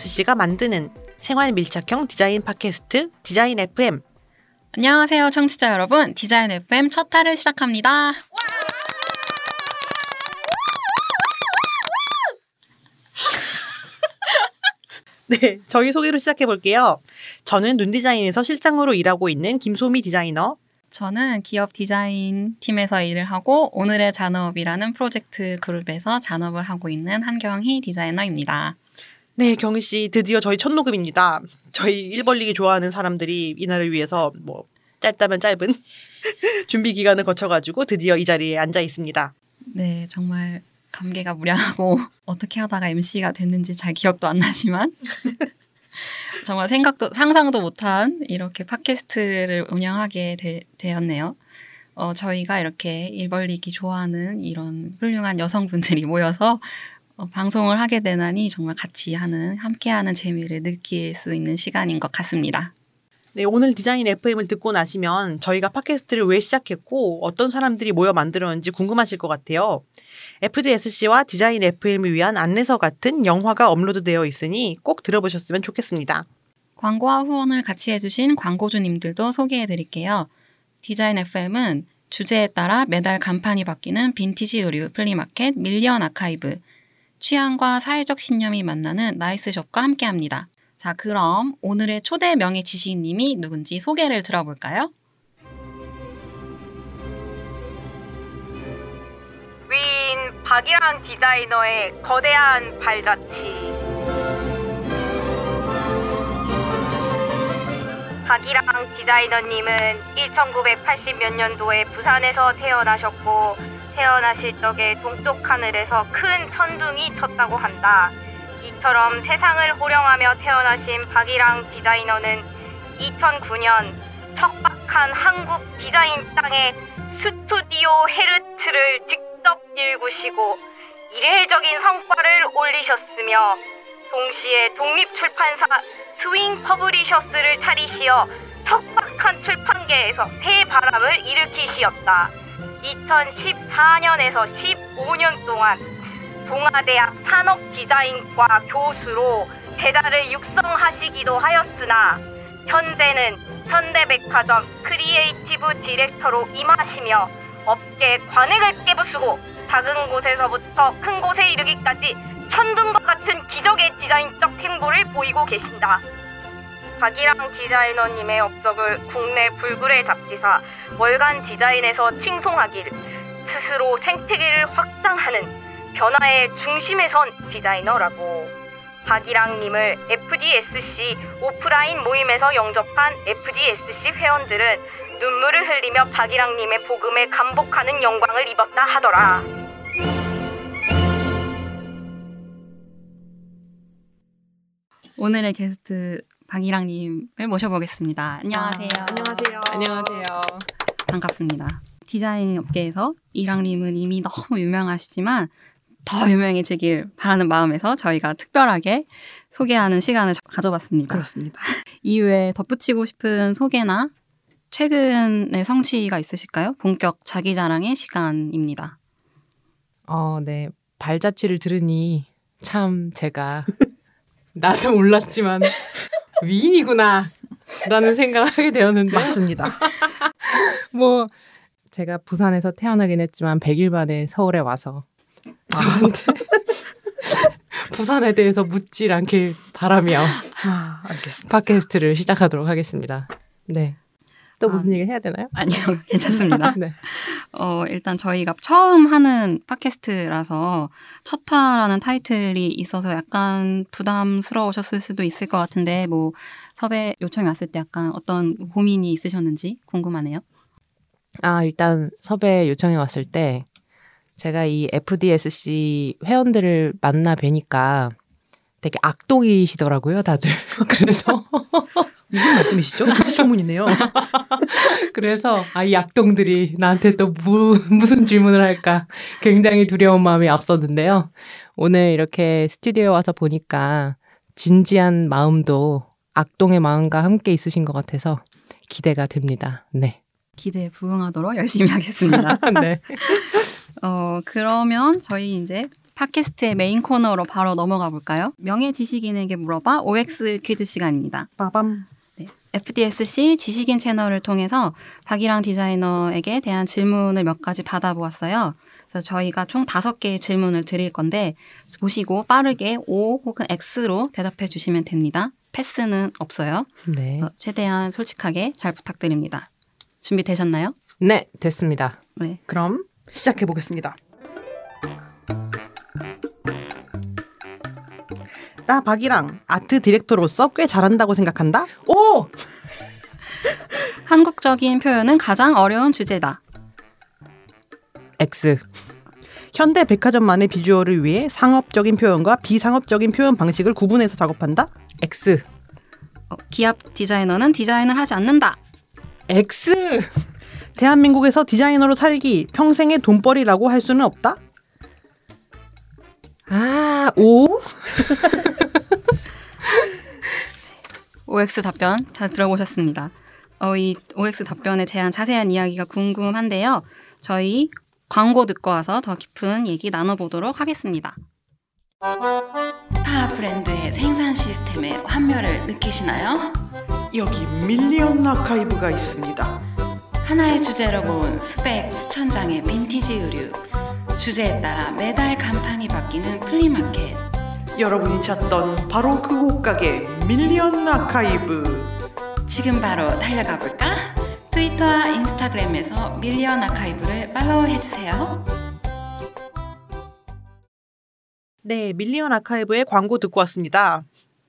FDSC가 만드는 생활 밀착형 디자인 팟캐스트 디자인 FM. 안녕하세요, 청취자 여러분. 디자인 FM 첫 발을 시작합니다. 네, 저희 소개로 시작해 볼게요. 저는 눈 디자인에서 실장으로 일하고 있는 김소미 디자이너. 저는 기업 디자인 팀에서 일을 하고 오늘의 잔업이라는 프로젝트 그룹에서 잔업을 하고 있는 한경희 디자이너입니다. 네, 경희 씨 드디어 저희 첫 녹음입니다. 저희 일 벌리기 좋아하는 사람들이 이날을 위해서 뭐 짧다면 짧은 준비 기간을 거쳐가지고 드디어 이 자리에 앉아 있습니다. 네, 정말 감개가 무량하고 어떻게 하다가 MC가 됐는지 잘 기억도 안 나지만 정말 생각도 상상도 못한 이렇게 팟캐스트를 운영하게 되, 되었네요. 어, 저희가 이렇게 일 벌리기 좋아하는 이런 훌륭한 여성분들이 모여서 어, 방송을 하게 되다니 정말 같이 하는 함께하는 재미를 느낄 수 있는 시간인 것 같습니다. 네, 오늘 디자인 FM을 듣고 나시면 저희가 팟캐스트를 왜 시작했고 어떤 사람들이 모여 만들었는지 궁금하실 것 같아요. FDSC와 디자인 FM을 위한 안내서 같은 0화가 업로드되어 있으니 꼭 들어보셨으면 좋겠습니다. 광고와 후원을 같이 해주신 광고주님들도 소개해 드릴게요. 디자인 FM은 주제에 따라 매달 간판이 바뀌는 빈티지 의류 플리마켓 밀리언 아카이브, 취향과 사회적 신념이 만나는 나이스숍과 함께 합니다. 자, 그럼 오늘의 초대 명예 지식님이 누군지 소개를 들어볼까요? 위인 박이랑 디자이너의 거대한 발자취. 박이랑 디자이너님은 1980 몇 년도에 부산에서 태어나셨고 태어나실 적에 동쪽 하늘에서 큰 천둥이 쳤다고 한다. 이처럼 세상을 호령하며 태어나신 박이랑 디자이너는 2009년 척박한 한국 디자인 땅에 스튜디오 헤르츠를 직접 일구시고 이례적인 성과를 올리셨으며 동시에 독립출판사 스윙 퍼블리셔스를 차리시어 척박한 출판계에서 대바람을 일으키시었다. 2014년에서 15년 동안 동아대학 산업디자인과 교수로 제자를 육성하시기도 하였으나 현재는 현대백화점 크리에이티브 디렉터로 임하시며 업계 관행을 깨부수고 작은 곳에서부터 큰 곳에 이르기까지 천둥과 같은 기적의 디자인적 행보를 보이고 계신다. 박이랑 디자이너님의 업적을 국내 불굴의 잡지사 월간 디자인에서 칭송하기를 스스로 생태계를 확장하는 변화의 중심에 선 디자이너라고 박이랑님을 FDSC 오프라인 모임에서 영접한 FDSC 회원들은 눈물을 흘리며 박이랑님의 복음에 감복하는 영광을 입었다 하더라. 오늘의 게스트 박이랑님을 모셔보겠습니다. 안녕하세요. 아, 안녕하세요. 안녕하세요. 반갑습니다. 디자인 업계에서 이랑님은 이미 너무 유명하시지만 더 유명해지길 바라는 마음에서 저희가 특별하게 소개하는 시간을 가져봤습니다. 그렇습니다. 이외에 덧붙이고 싶은 소개나 최근의 성취가 있으실까요? 본격 자기 자랑의 시간입니다. 어, 네. 발자취를 들으니 참 제가 나도 몰랐지만 위인이구나 라는 생각을 하게 되었는데 맞습니다. 뭐 제가 부산에서 태어나긴 했지만 100일 만에 서울에 와서 저한테 부산에 대해서 묻질 않길 바라며 아. 팟캐스트를 시작하도록 하겠습니다. 네. 또 아. 무슨 얘기 해야 되나요? 아니요, 괜찮습니다. 네. 어, 일단 저희가 처음 하는 팟캐스트라서 첫화라는 타이틀이 있어서 약간 부담스러우셨을 수도 있을 것 같은데 뭐 섭외 요청이 왔을 때 약간 어떤 고민이 있으셨는지 궁금하네요. 아, 일단 섭외 요청이 왔을 때 제가 이 FDSC 회원들을 만나 뵈니까 되게 악동이시더라고요, 다들. 그래서 무슨 말씀이시죠? 주문이네요. 그래서 아, 이 악동들이 나한테 또 무, 무슨 질문을 할까 굉장히 두려운 마음이 앞섰는데요. 오늘 이렇게 스튜디오에 와서 보니까 진지한 마음도 악동의 마음과 함께 있으신 것 같아서 기대가 됩니다. 네. 기대에 부응하도록 열심히 하겠습니다. 네. 어, 그러면 저희 이제 팟캐스트의 메인 코너로 바로 넘어가 볼까요? 명예 지식인에게 물어봐 OX 퀴즈 시간입니다. 빠밤. FDSC 지식인 채널을 통해서 박이랑 디자이너에게 대한 질문을 몇 가지 받아보았어요. 그래서 저희가 총 다섯 개의 질문을 드릴 건데 보시고 빠르게 O 혹은 X로 대답해 주시면 됩니다. 패스는 없어요. 네. 어, 최대한 솔직하게 잘 부탁드립니다. 준비되셨나요? 네, 됐습니다. 네. 그럼 시작해 보겠습니다. 나 박이랑 아트 디렉터로서 꽤 잘한다고 생각한다. 오! 한국적인 표현은 가장 어려운 주제다. X. 현대 백화점만의 비주얼을 위해 상업적인 표현과 비상업적인 표현 방식을 구분해서 작업한다. X. 어, 기업 디자이너는 디자인을 하지 않는다. X. 대한민국에서 디자이너로 살기 평생의 돈벌이라고 할 수는 없다. 아, 오? OX 답변 잘 들어보셨습니다. 어, 이 OX 답변에 대한 자세한 이야기가 궁금한데요. 저희 광고 듣고 와서 더 깊은 얘기 나눠보도록 하겠습니다. 스파 브랜드의 생산 시스템의 환멸을 느끼시나요? 여기 밀리언 아카이브가 있습니다. 하나의 주제로 모은 수백, 수천 장의 빈티지 의류. 주제에 따라 매달 간판이 바뀌는 플리마켓. 여러분이 찾던 바로 그 옷가게 밀리언 아카이브. 지금 바로 달려가 볼까? 트위터와 인스타그램에서 밀리언 아카이브를 팔로우 해주세요. 네, 밀리언 아카이브의 광고 듣고 왔습니다.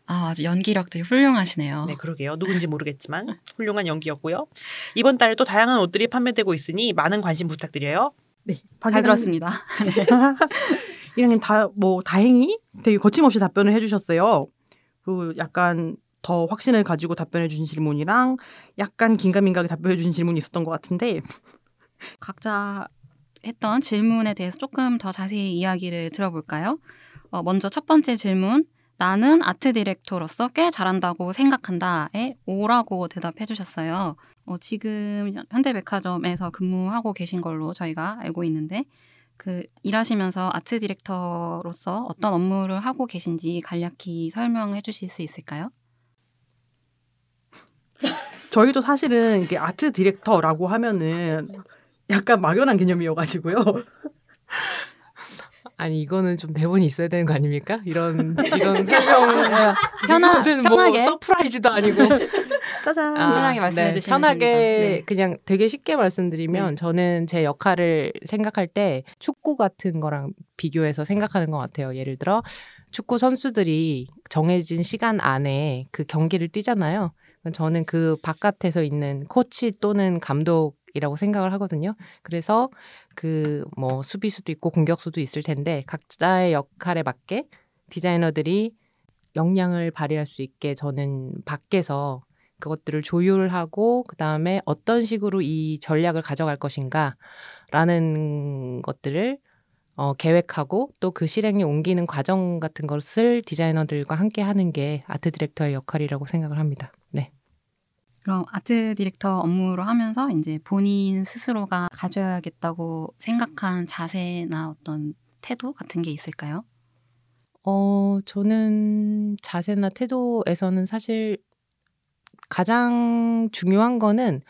아, 아주 연기력들이 훌륭하시네요. 네, 그러게요. 누군지 모르겠지만 훌륭한 연기였고요. 이번 달에 또 다양한 옷들이 판매되고 있으니 많은 관심 부탁드려요. 네, 잘 들었습니다. 이랑님 다 뭐 다행히 되게 거침없이 답변을 해주셨어요. 그리고 약간 더 확신을 가지고 답변해 주신 질문이랑 약간 긴가민가하게 답변해 주신 질문이 있었던 것 같은데 각자 했던 질문에 대해서 조금 더 자세히 이야기를 들어볼까요? 어, 먼저 첫 번째 질문. 나는 아트 디렉터로서 꽤 잘한다고 생각한다에 오라고 대답해 주셨어요. 어, 지금 현대백화점에서 근무하고 계신 걸로 저희가 알고 있는데 그 일하시면서 아트 디렉터로서 어떤 업무를 하고 계신지 간략히 설명해 주실 수 있을까요? 저희도 사실은 이게 아트 디렉터라고 하면은 약간 막연한 개념이어가지고요. 아니 이거는 좀 대본이 있어야 되는 거 아닙니까? 이런 이런 설명 편하- 이거는 편하게. 뭐 서프라이즈도 아니고 짜잔. 아, 편하게 말씀해 네, 주시면 편하게. 네. 그냥 되게 쉽게 말씀드리면 저는 제 역할을 생각할 때 축구 같은 거랑 비교해서 생각하는 것 같아요. 예를 들어 축구 선수들이 정해진 시간 안에 그 경기를 뛰잖아요. 저는 그 바깥에서 있는 코치 또는 감독 이라고 생각을 하거든요. 그래서 그 뭐 수비수도 있고 공격수도 있을 텐데 각자의 역할에 맞게 디자이너들이 역량을 발휘할 수 있게 저는 밖에서 그것들을 조율하고 그다음에 어떤 식으로 이 전략을 가져갈 것인가라는 것들을 어, 계획하고 또 그 실행에 옮기는 과정 같은 것을 디자이너들과 함께 하는 게 아트 디렉터의 역할이라고 생각을 합니다. 네. 그럼 아트 디렉터 업무를 하면서 이제 본인 스스로가 가져야겠다고 생각한 자세나 어떤 태도 같은 게 있을까요? 어, 저는 자세나 태도에서는 사실 가장 중요한 거는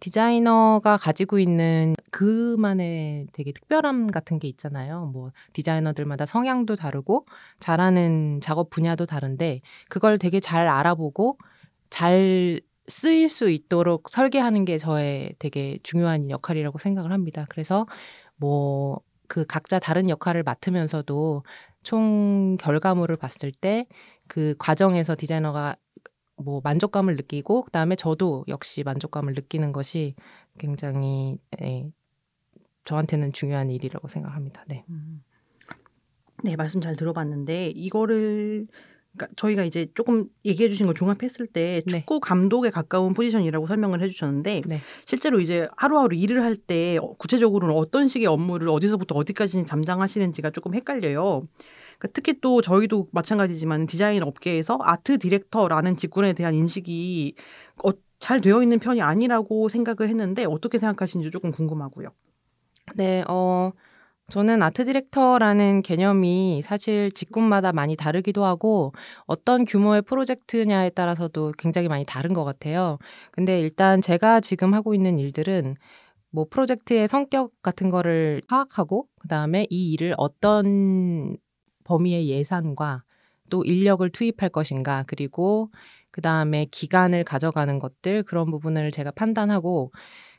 디자이너가 가지고 있는 그만의 되게 특별함 같은 게 있잖아요. 뭐 디자이너들마다 성향도 다르고 잘하는 작업 분야도 다른데 그걸 되게 잘 알아보고 잘 쓰일 수 있도록 설계하는 게 저의 되게 중요한 역할이라고 생각을 합니다. 그래서 뭐 그 각자 다른 역할을 맡으면서도 총 결과물을 봤을 때 그 과정에서 디자이너가 뭐 만족감을 느끼고 그다음에 저도 역시 만족감을 느끼는 것이 굉장히 예, 저한테는 중요한 일이라고 생각합니다. 네. 음. 네, 말씀 잘 들어봤는데 이거를 그러니까 저희가 이제 조금 얘기해 주신 걸 종합했을 때 네. 축구 감독에 가까운 포지션이라고 설명을 해 주셨는데 네. 실제로 이제 하루하루 일을 할 때 구체적으로는 어떤 식의 업무를 어디서부터 어디까지 담당하시는지가 조금 헷갈려요. 그러니까 특히 또 저희도 마찬가지지만 디자인 업계에서 아트 디렉터라는 직군에 대한 인식이 어, 잘 되어 있는 편이 아니라고 생각을 했는데 어떻게 생각하시는지 조금 궁금하고요. 네, 어, 저는 아트 디렉터라는 개념이 사실 직군마다 많이 다르기도 하고 어떤 규모의 프로젝트냐에 따라서도 굉장히 많이 다른 것 같아요. 근데 일단 제가 지금 하고 있는 일들은 뭐 프로젝트의 성격 같은 거를 파악하고 그다음에 이 일을 어떤 범위의 예산과 또 인력을 투입할 것인가 그리고 그다음에 기간을 가져가는 것들 그런 부분을 제가 판단하고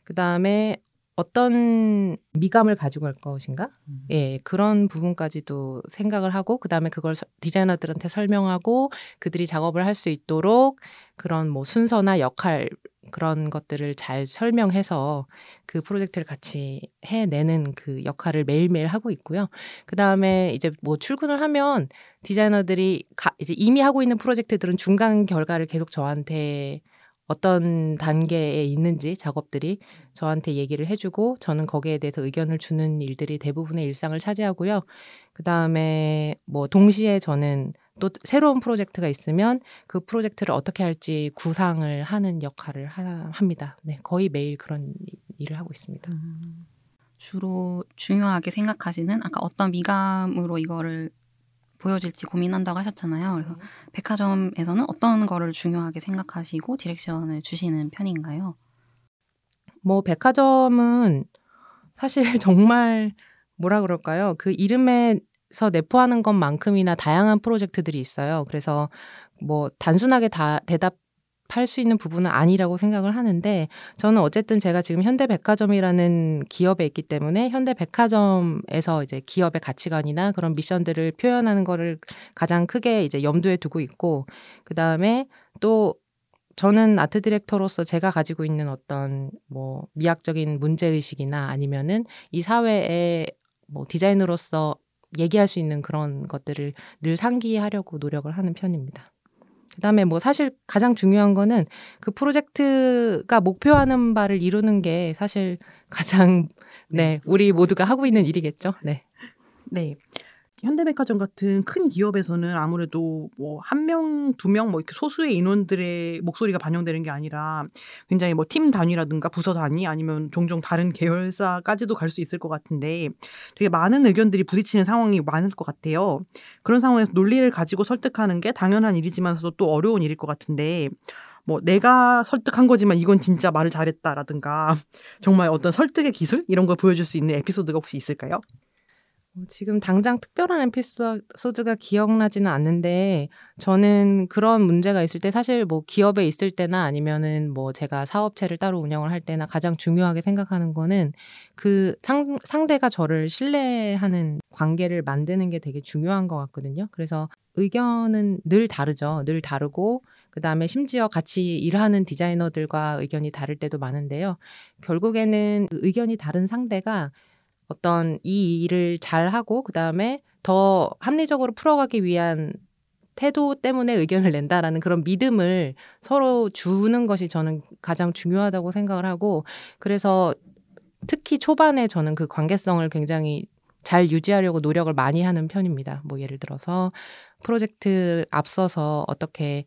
그다음에 어떤 미감을 가지고 갈 것인가? 음. 예, 그런 부분까지도 생각을 하고 그다음에 그걸 서- 디자이너들한테 설명하고 그들이 작업을 할 수 있도록 그런 뭐 순서나 역할 그런 것들을 잘 설명해서 그 프로젝트를 같이 해내는 그 역할을 매일매일 하고 있고요. 그 다음에 이제 뭐 출근을 하면 디자이너들이 가, 이제 이미 하고 있는 프로젝트들은 중간 결과를 계속 저한테 어떤 단계에 있는지 작업들이 저한테 얘기를 해주고 저는 거기에 대해서 의견을 주는 일들이 대부분의 일상을 차지하고요. 그 다음에 뭐 동시에 저는 또 새로운 프로젝트가 있으면 그 프로젝트를 어떻게 할지 구상을 하는 역할을 하, 합니다. 네, 거의 매일 그런 이- 일을 하고 있습니다. 주로 중요하게 생각하시는 아까 어떤 미감으로 이거를 보여질지 고민한다고 하셨잖아요. 그래서 백화점에서는 어떤 거를 중요하게 생각하시고 디렉션을 주시는 편인가요? 뭐 백화점은 사실 정말 뭐라 그럴까요? 그 이름에서 내포하는 것만큼이나 다양한 프로젝트들이 있어요. 그래서 뭐 단순하게 다 대답 할 수 있는 부분은 아니라고 생각을 하는데 저는 어쨌든 제가 지금 현대백화점이라는 기업에 있기 때문에 현대백화점에서 이제 기업의 가치관이나 그런 미션들을 표현하는 거를 가장 크게 이제 염두에 두고 있고 그 다음에 또 저는 아트 디렉터로서 제가 가지고 있는 어떤 뭐 미학적인 문제 의식이나 아니면은 이 사회에 뭐 디자인으로서 얘기할 수 있는 그런 것들을 늘 상기하려고 노력을 하는 편입니다. 그다음에 뭐 사실 가장 중요한 거는 그 프로젝트가 목표하는 바를 이루는 게 사실 가장 네 우리 모두가 하고 있는 일이겠죠. 네. 네. 현대백화점 같은 큰 기업에서는 아무래도 뭐 한 명, 두 명 뭐 이렇게 소수의 인원들의 목소리가 반영되는 게 아니라 굉장히 뭐 팀 단위라든가 부서 단위 아니면 종종 다른 계열사까지도 갈 수 있을 것 같은데 되게 많은 의견들이 부딪히는 상황이 많을 것 같아요. 그런 상황에서 논리를 가지고 설득하는 게 당연한 일이지만서도 또 어려운 일일 것 같은데 뭐 내가 설득한 거지만 이건 진짜 말을 잘했다라든가 정말 어떤 설득의 기술 이런 걸 보여줄 수 있는 에피소드가 혹시 있을까요? 어, 지금 당장 특별한 에피소드가 기억나지는 않는데 저는 그런 문제가 있을 때 사실 뭐 기업에 있을 때나 아니면은 뭐 제가 사업체를 따로 운영을 할 때나 가장 중요하게 생각하는 거는 그 상, 상대가 저를 신뢰하는 관계를 만드는 게 되게 중요한 것 같거든요. 그래서 의견은 늘 다르죠. 늘 다르고 그다음에 심지어 같이 일하는 디자이너들과 의견이 다를 때도 많은데요. 결국에는 그 의견이 다른 상대가 어떤 이 일을 잘 하고 그 다음에 더 합리적으로 풀어가기 위한 태도 때문에 의견을 낸다라는 그런 믿음을 서로 주는 것이 저는 가장 중요하다고 생각을 하고 그래서 특히 초반에 저는 그 관계성을 굉장히 잘 유지하려고 노력을 많이 하는 편입니다. 뭐 예를 들어서 프로젝트 앞서서 어떻게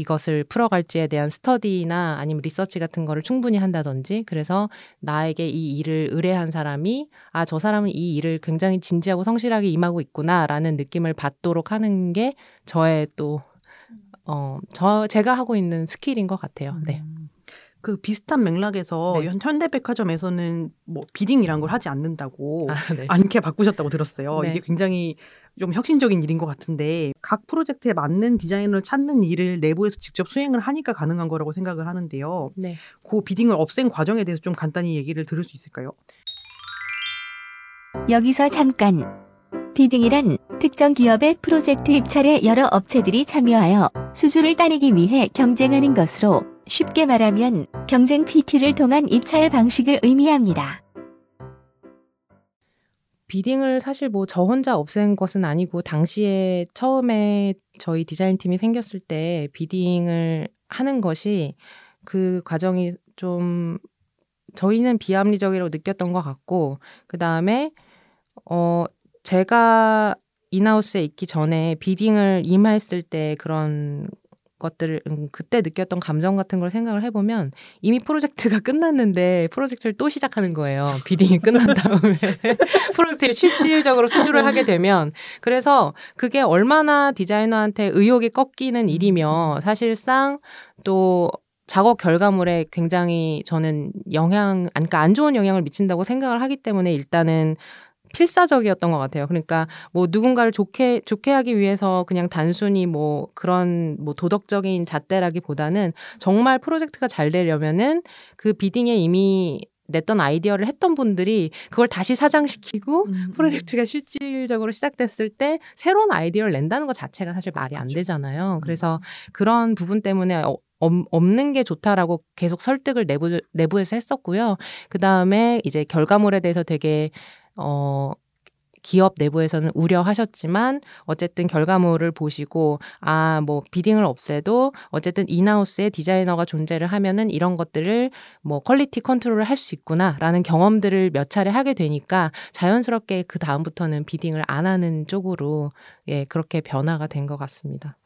이것을 풀어갈지에 대한 스터디나 아니면 리서치 같은 거를 충분히 한다든지 그래서 나에게 이 일을 의뢰한 사람이 아 저 사람은 이 일을 굉장히 진지하고 성실하게 임하고 있구나라는 느낌을 받도록 하는 게 저의 또 어, 저, 제가 하고 있는 스킬인 것 같아요. 네. 음. 그 비슷한 맥락에서 네. 현- 현대백화점에서는 뭐 bidding이란 걸 하지 않는다고 아, 네. 않게 바꾸셨다고 들었어요. 네. 이게 굉장히 좀 혁신적인 일인 것 같은데 각 프로젝트에 맞는 디자이너를 찾는 일을 내부에서 직접 수행을 하니까 가능한 거라고 생각을 하는데요. 네. 그 비딩을 없앤 과정에 대해서 좀 간단히 얘기를 들을 수 있을까요? 여기서 잠깐. 비딩이란 특정 기업의 프로젝트 입찰에 여러 업체들이 참여하여 수주를 따내기 위해 경쟁하는 것으로 쉽게 말하면 경쟁 PT를 통한 입찰 방식을 의미합니다. 비딩을 사실 뭐 저 혼자 없앤 것은 아니고 당시에 처음에 저희 디자인 팀이 생겼을 때 비딩을 하는 것이 그 과정이 좀 저희는 비합리적이라고 느꼈던 것 같고 그 다음에 어 제가 인하우스에 있기 전에 비딩을 임했을 때 그런 것들을 음, 그때 느꼈던 감정 같은 걸 생각을 해보면 이미 프로젝트가 끝났는데 프로젝트를 또 시작하는 거예요. 비딩이 끝난 다음에 프로젝트를 실질적으로 수주를 하게 되면 그래서 그게 얼마나 디자이너한테 의욕이 꺾이는 일이며 사실상 또 작업 결과물에 굉장히 저는 영향, 그러니까 안 좋은 영향을 미친다고 생각을 하기 때문에 일단은 필사적이었던 것 같아요. 그러니까 뭐 누군가를 좋게 좋게 하기 위해서 그냥 단순히 뭐 그런 뭐 도덕적인 잣대라기보다는 정말 프로젝트가 잘 되려면은 그 비딩에 이미 냈던 아이디어를 했던 분들이 그걸 다시 사장시키고 음, 프로젝트가 실질적으로 시작됐을 때 새로운 아이디어를 낸다는 것 자체가 사실 말이 안 그렇죠. 되잖아요. 그래서 그런 부분 때문에 어, 없- 없는 게 좋다라고 계속 설득을 내부 내부에서 했었고요. 그 다음에 이제 결과물에 대해서 되게 어 기업 내부에서는 우려하셨지만 어쨌든 결과물을 보시고 아 뭐 bidding을 없애도 어쨌든 in-house에 디자이너가 존재를 하면은 이런 것들을 뭐 quality control을 할 수 있구나라는 경험들을 몇 차례 하게 되니까 자연스럽게 그 다음부터는 bidding을 안 하는 쪽으로 예 그렇게 변화가 된 것 같습니다.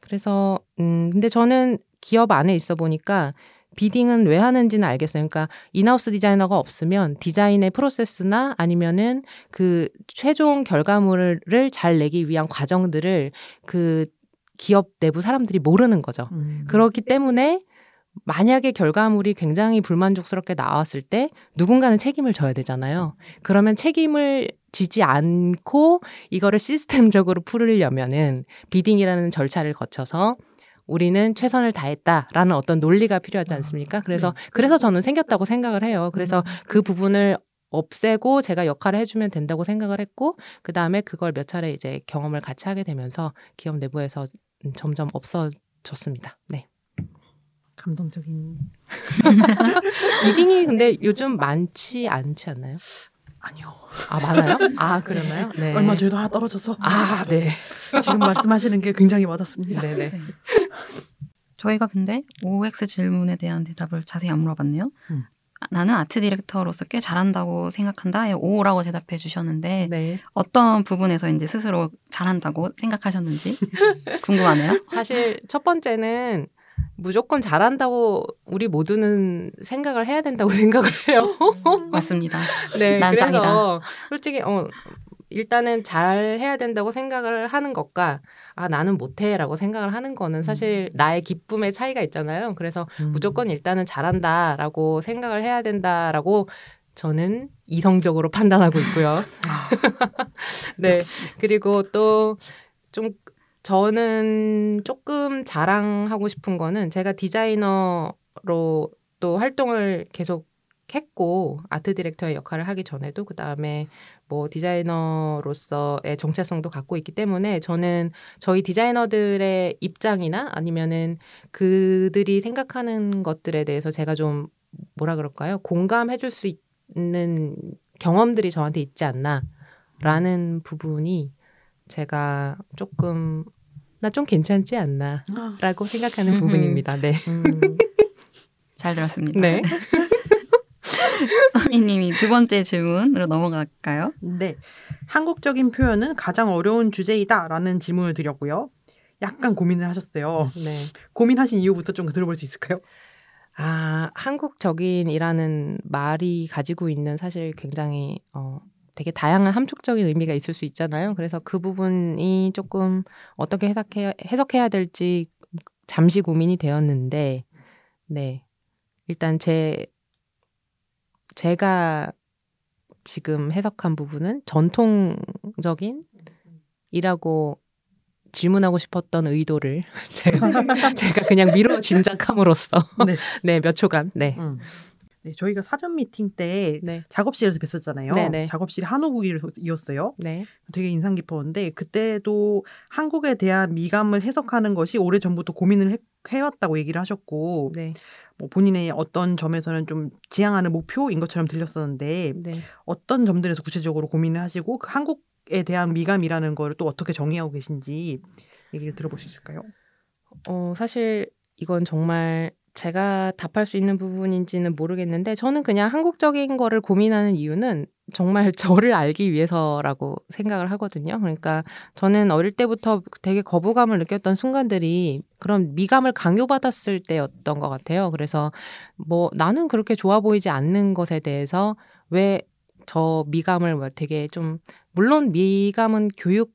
그래서 음 근데 저는 기업 안에 있어 보니까 비딩은 왜 하는지는 알겠어요. 그러니까 인하우스 디자이너가 없으면 디자인의 프로세스나 아니면은 그 최종 결과물을 잘 내기 위한 과정들을 그 기업 내부 사람들이 모르는 거죠. 음. 그렇기 때문에 만약에 결과물이 굉장히 불만족스럽게 나왔을 때 누군가는 책임을 져야 되잖아요. 그러면 책임을 지지 않고 이거를 시스템적으로 풀으려면은 비딩이라는 절차를 거쳐서 우리는 최선을 다했다라는 어떤 논리가 필요하지 않습니까? 그래서 그래서 저는 생겼다고 생각을 해요. 그래서 그 부분을 없애고 제가 역할을 해주면 된다고 생각을 했고 그 다음에 그걸 몇 차례 이제 경험을 같이 하게 되면서 기업 내부에서 음, 점점 없어졌습니다. 네. 감동적인 비딩이 근데 요즘 많지 않지 않나요? 아니요. 아 많아요? 아 그러나요? 네. 얼마 전에도 하나 떨어져서 아 네. 지금 말씀하시는 게 굉장히 와닿습니다. 네네. 네. 저희가 근데 OX 질문에 대한 대답을 자세히 안 물어봤네요. 음. 아, 나는 아트 디렉터로서 꽤 잘한다고 생각한다. O라고 대답해 주셨는데 네. 어떤 부분에서 이제 스스로 잘한다고 생각하셨는지 궁금하네요. 사실 첫 번째는 무조건 잘한다고 우리 모두는 생각을 해야 된다고 생각을 해요. 맞습니다. 네, 난 그래서 짱이다. 솔직히 어 일단은 잘 해야 된다고 생각을 하는 것과 아 나는 못해라고 생각을 하는 거는 사실 나의 기쁨의 차이가 있잖아요. 그래서 음. 무조건 일단은 잘한다라고 생각을 해야 된다라고 저는 이성적으로 판단하고 있고요. 네. 그리고 또 좀 저는 조금 자랑하고 싶은 거는 제가 디자이너로 또 활동을 계속 했고 아트 디렉터의 역할을 하기 전에도 그 다음에 뭐 디자이너로서의 정체성도 갖고 있기 때문에 저는 저희 디자이너들의 입장이나 아니면은 그들이 생각하는 것들에 대해서 제가 좀 뭐라 그럴까요? 공감해줄 수 있는 경험들이 저한테 있지 않나라는 부분이 제가 조금 나 좀 괜찮지 않나라고 아, 생각하는 부분입니다. 네. 음. 잘 들었습니다. 네. 서미님이 두 번째 질문으로 넘어갈까요? 네. 한국적인 표현은 가장 어려운 주제이다라는 질문을 드렸고요. 약간 고민을 하셨어요. 네. 고민하신 이유부터 좀 들어볼 수 있을까요? 아, 한국적인이라는 말이 가지고 있는 사실 굉장히 어 되게 다양한 함축적인 의미가 있을 수 있잖아요. 그래서 그 부분이 조금 어떻게 해석해야, 해석해야 될지 잠시 고민이 되었는데, 네. 일단 제, 제가 지금 해석한 부분은 전통적인 이라고 질문하고 싶었던 의도를 제가, 제가 그냥 미뤄 짐작함으로써 네. 네, 몇 초간. 네. 음. 네, 저희가 사전 미팅 때 네. 작업실에서 뵀었잖아요. 네네. 작업실이 한옥이었어요. 네. 되게 인상 깊었는데 그때도 한국에 대한 미감을 해석하는 것이 오래 전부터 고민을 해, 해왔다고 얘기를 하셨고 네. 뭐 본인의 어떤 점에서는 좀 지향하는 목표인 것처럼 들렸었는데 네. 어떤 점들에서 구체적으로 고민을 하시고 그 한국에 대한 미감이라는 거를 또 어떻게 정의하고 계신지 얘기를 들어볼 수 있을까요? 어, 사실 이건 정말 제가 답할 수 있는 부분인지는 모르겠는데 저는 그냥 한국적인 거를 고민하는 이유는 정말 저를 알기 위해서라고 생각을 하거든요. 그러니까 저는 어릴 때부터 되게 거부감을 느꼈던 순간들이 그런 미감을 강요받았을 때였던 것 같아요. 그래서 뭐 나는 그렇게 좋아 보이지 않는 것에 대해서 왜 저 미감을 뭐 되게 좀 물론 미감은 교육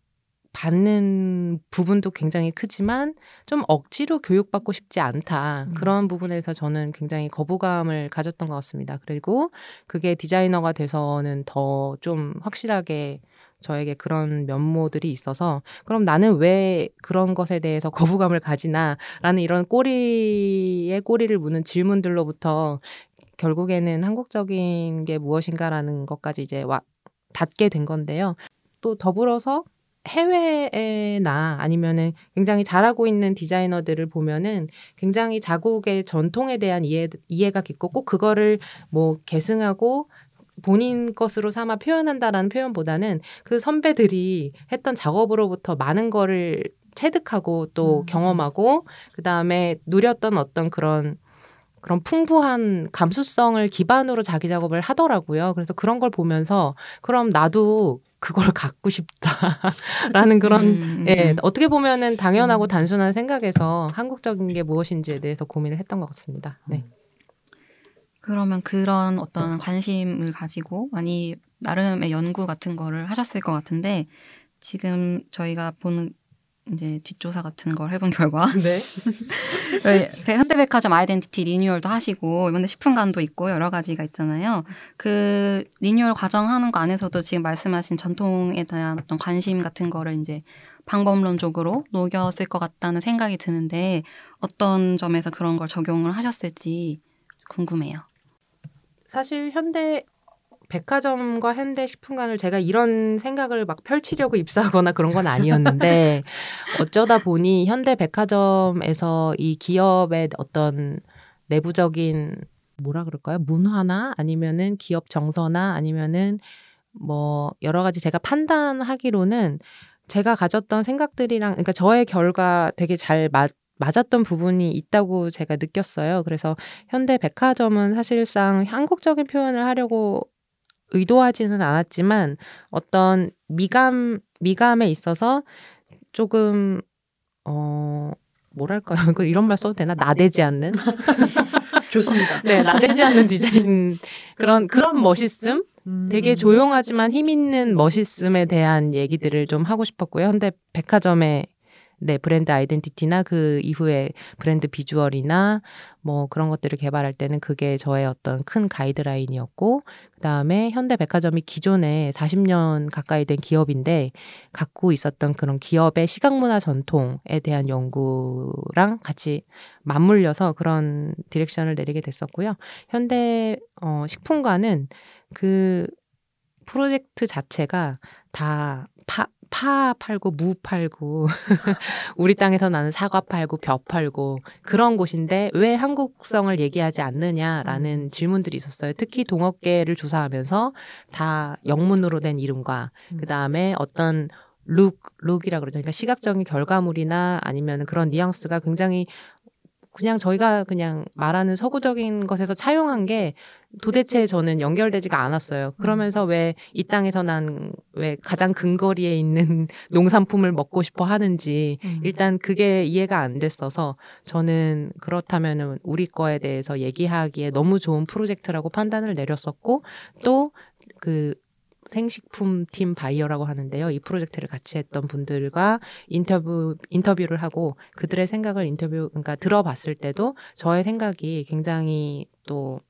받는 부분도 굉장히 크지만 좀 억지로 교육받고 싶지 않다. 음. 그런 부분에서 저는 굉장히 거부감을 가졌던 것 같습니다. 그리고 그게 디자이너가 돼서는 더 좀 확실하게 저에게 그런 면모들이 있어서 그럼 나는 왜 그런 것에 대해서 거부감을 가지나라는 이런 꼬리에 꼬리를 무는 질문들로부터 결국에는 한국적인 게 무엇인가라는 것까지 이제 와 닿게 된 건데요. 또 더불어서 해외나 아니면은 굉장히 잘하고 있는 디자이너들을 보면은 굉장히 자국의 전통에 대한 이해, 이해가 깊고 꼭 그거를 뭐 계승하고 본인 것으로 삼아 표현한다라는 표현보다는 그 선배들이 했던 작업으로부터 많은 거를 체득하고 또 음. 경험하고 그 다음에 누렸던 어떤 그런 그런 풍부한 감수성을 기반으로 자기 작업을 하더라고요. 그래서 그런 걸 보면서 그럼 나도 그걸 갖고 싶다라는 그런 음, 예, 음. 어떻게 보면은 당연하고 단순한 생각에서 한국적인 게 무엇인지에 대해서 고민을 했던 것 같습니다. 네. 그러면 그런 어떤 관심을 가지고 많이 나름의 연구 같은 거를 하셨을 것 같은데 지금 저희가 보는 이제 뒷조사 같은 걸 해본 결과 네. 네, 현대백화점 아이덴티티 리뉴얼도 하시고 이번에 식품관도 있고 여러 가지가 있잖아요. 그 리뉴얼 과정하는 거 안에서도 지금 말씀하신 전통에 대한 어떤 관심 같은 거를 이제 방법론적으로 녹였을 것 같다는 생각이 드는데 어떤 점에서 그런 걸 적용을 하셨을지 궁금해요. 사실 현대 백화점과 현대 식품관을 제가 이런 생각을 막 펼치려고 입사하거나 그런 건 아니었는데 어쩌다 보니 현대 백화점에서 이 기업의 어떤 내부적인 뭐라 그럴까요? 문화나 아니면은 기업 정서나 아니면은 뭐 여러 가지 제가 판단하기로는 제가 가졌던 생각들이랑 그러니까 저의 결과 되게 잘 맞, 맞았던 부분이 있다고 제가 느꼈어요. 그래서 현대 백화점은 사실상 한국적인 표현을 하려고 의도하지는 않았지만 어떤 미감 미감에 있어서 조금 어 뭐랄까요? 이거 이런 말 써도 되나? 나대지 않는 좋습니다. 네, 나대지 않는 디자인 그런 그런 멋있음 음. 되게 조용하지만 힘 있는 멋있음에 대한 얘기들을 좀 하고 싶었고요. 현대 백화점의 네, 브랜드 아이덴티티나 그 이후에 브랜드 비주얼이나 뭐 그런 것들을 개발할 때는 그게 저의 어떤 큰 가이드라인이었고, 그 다음에 현대 백화점이 기존에 40년 가까이 된 기업인데, 갖고 있었던 그런 기업의 시각 문화 전통에 대한 연구랑 같이 맞물려서 그런 디렉션을 내리게 됐었고요. 현대 어, 식품관은 그 프로젝트 자체가 다 파, 파 팔고 무 팔고 우리 땅에서 나는 사과 팔고 벼 팔고 그런 곳인데 왜 한국성을 얘기하지 않느냐라는 질문들이 있었어요. 특히 동업계를 조사하면서 다 영문으로 된 이름과 그 다음에 어떤 룩, 룩이라 그러죠. 그러니까 시각적인 결과물이나 아니면 그런 뉘앙스가 굉장히 그냥 저희가 그냥 말하는 서구적인 것에서 차용한 게 도대체 저는 연결되지가 않았어요. 그러면서 왜 이 땅에서 난 왜 가장 근거리에 있는 농산품을 먹고 싶어 하는지 일단 그게 이해가 안 됐어서 저는 그렇다면은 우리 거에 대해서 얘기하기에 너무 좋은 프로젝트라고 판단을 내렸었고 또그 생식품 팀 바이어라고 하는데요. 이 프로젝트를 같이 했던 분들과 인터뷰 인터뷰를 하고 그들의 생각을 인터뷰 그러니까 들어봤을 때도 저의 생각이 굉장히 또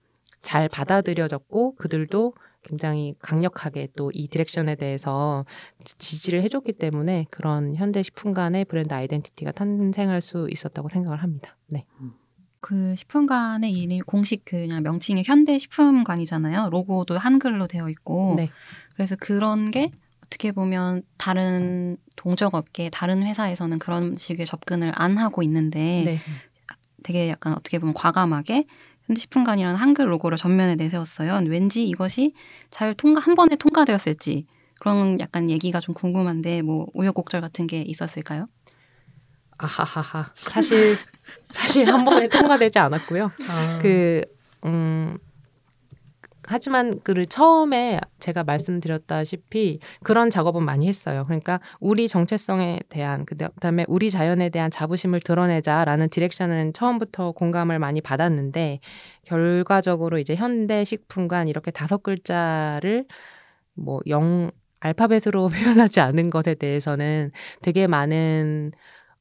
잘 받아들여졌고 그들도 굉장히 강력하게 또 이 direction에 대해서 지지를 해줬기 때문에 그런 현대 식품관의 브랜드 아이덴티티가 탄생할 수 있었다고 생각을 합니다. 네. 그 식품관의 이름이 공식 그냥 명칭이 현대 식품관이잖아요. 로고도 한글로 되어 있고. 네. 그래서 그런 게 어떻게 보면 다른 동적 업계, 다른 회사에서는 그런 식의 접근을 안 하고 있는데 네. 되게 약간 어떻게 보면 과감하게 현대 식품관이라는 한글 로고를 전면에 내세웠어요. 왠지 이것이 잘 통과 한 번에 통과되었을지 그런 약간 얘기가 좀 궁금한데 뭐 우여곡절 같은 게 있었을까요? 아하하하. 사실 사실 한 번에 통과되지 않았고요. 아. 그 음. 하지만 그 처음에 제가 말씀드렸다시피 그런 작업은 많이 했어요. 그러니까 우리 정체성에 대한 그다음에 우리 자연에 대한 자부심을 드러내자라는 디렉션은 처음부터 공감을 많이 받았는데 결과적으로 이제 현대 식품관 이렇게 다섯 글자를 뭐 영 알파벳으로 표현하지 않은 것에 대해서는 되게 많은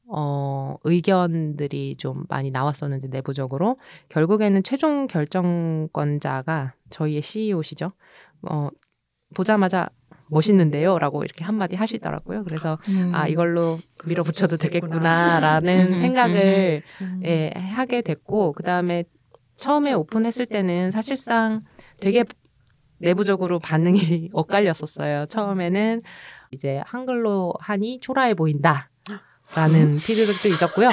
어, 의견들이 좀 많이 나왔었는데 내부적으로 결국에는 최종 결정권자가 저희의 CEO시죠. 어, 보자마자 멋있는데요? 라고 이렇게 한마디 하시더라고요. 그래서 음. 아, 이걸로 밀어붙여도 되겠구나라는 음, 생각을 음. 예, 하게 됐고 그 다음에 처음에 오픈했을 때는 사실상 되게 내부적으로 반응이 엇갈렸었어요. 처음에는 이제 한글로 하니 초라해 보인다. 라는 피드백도 있었고요.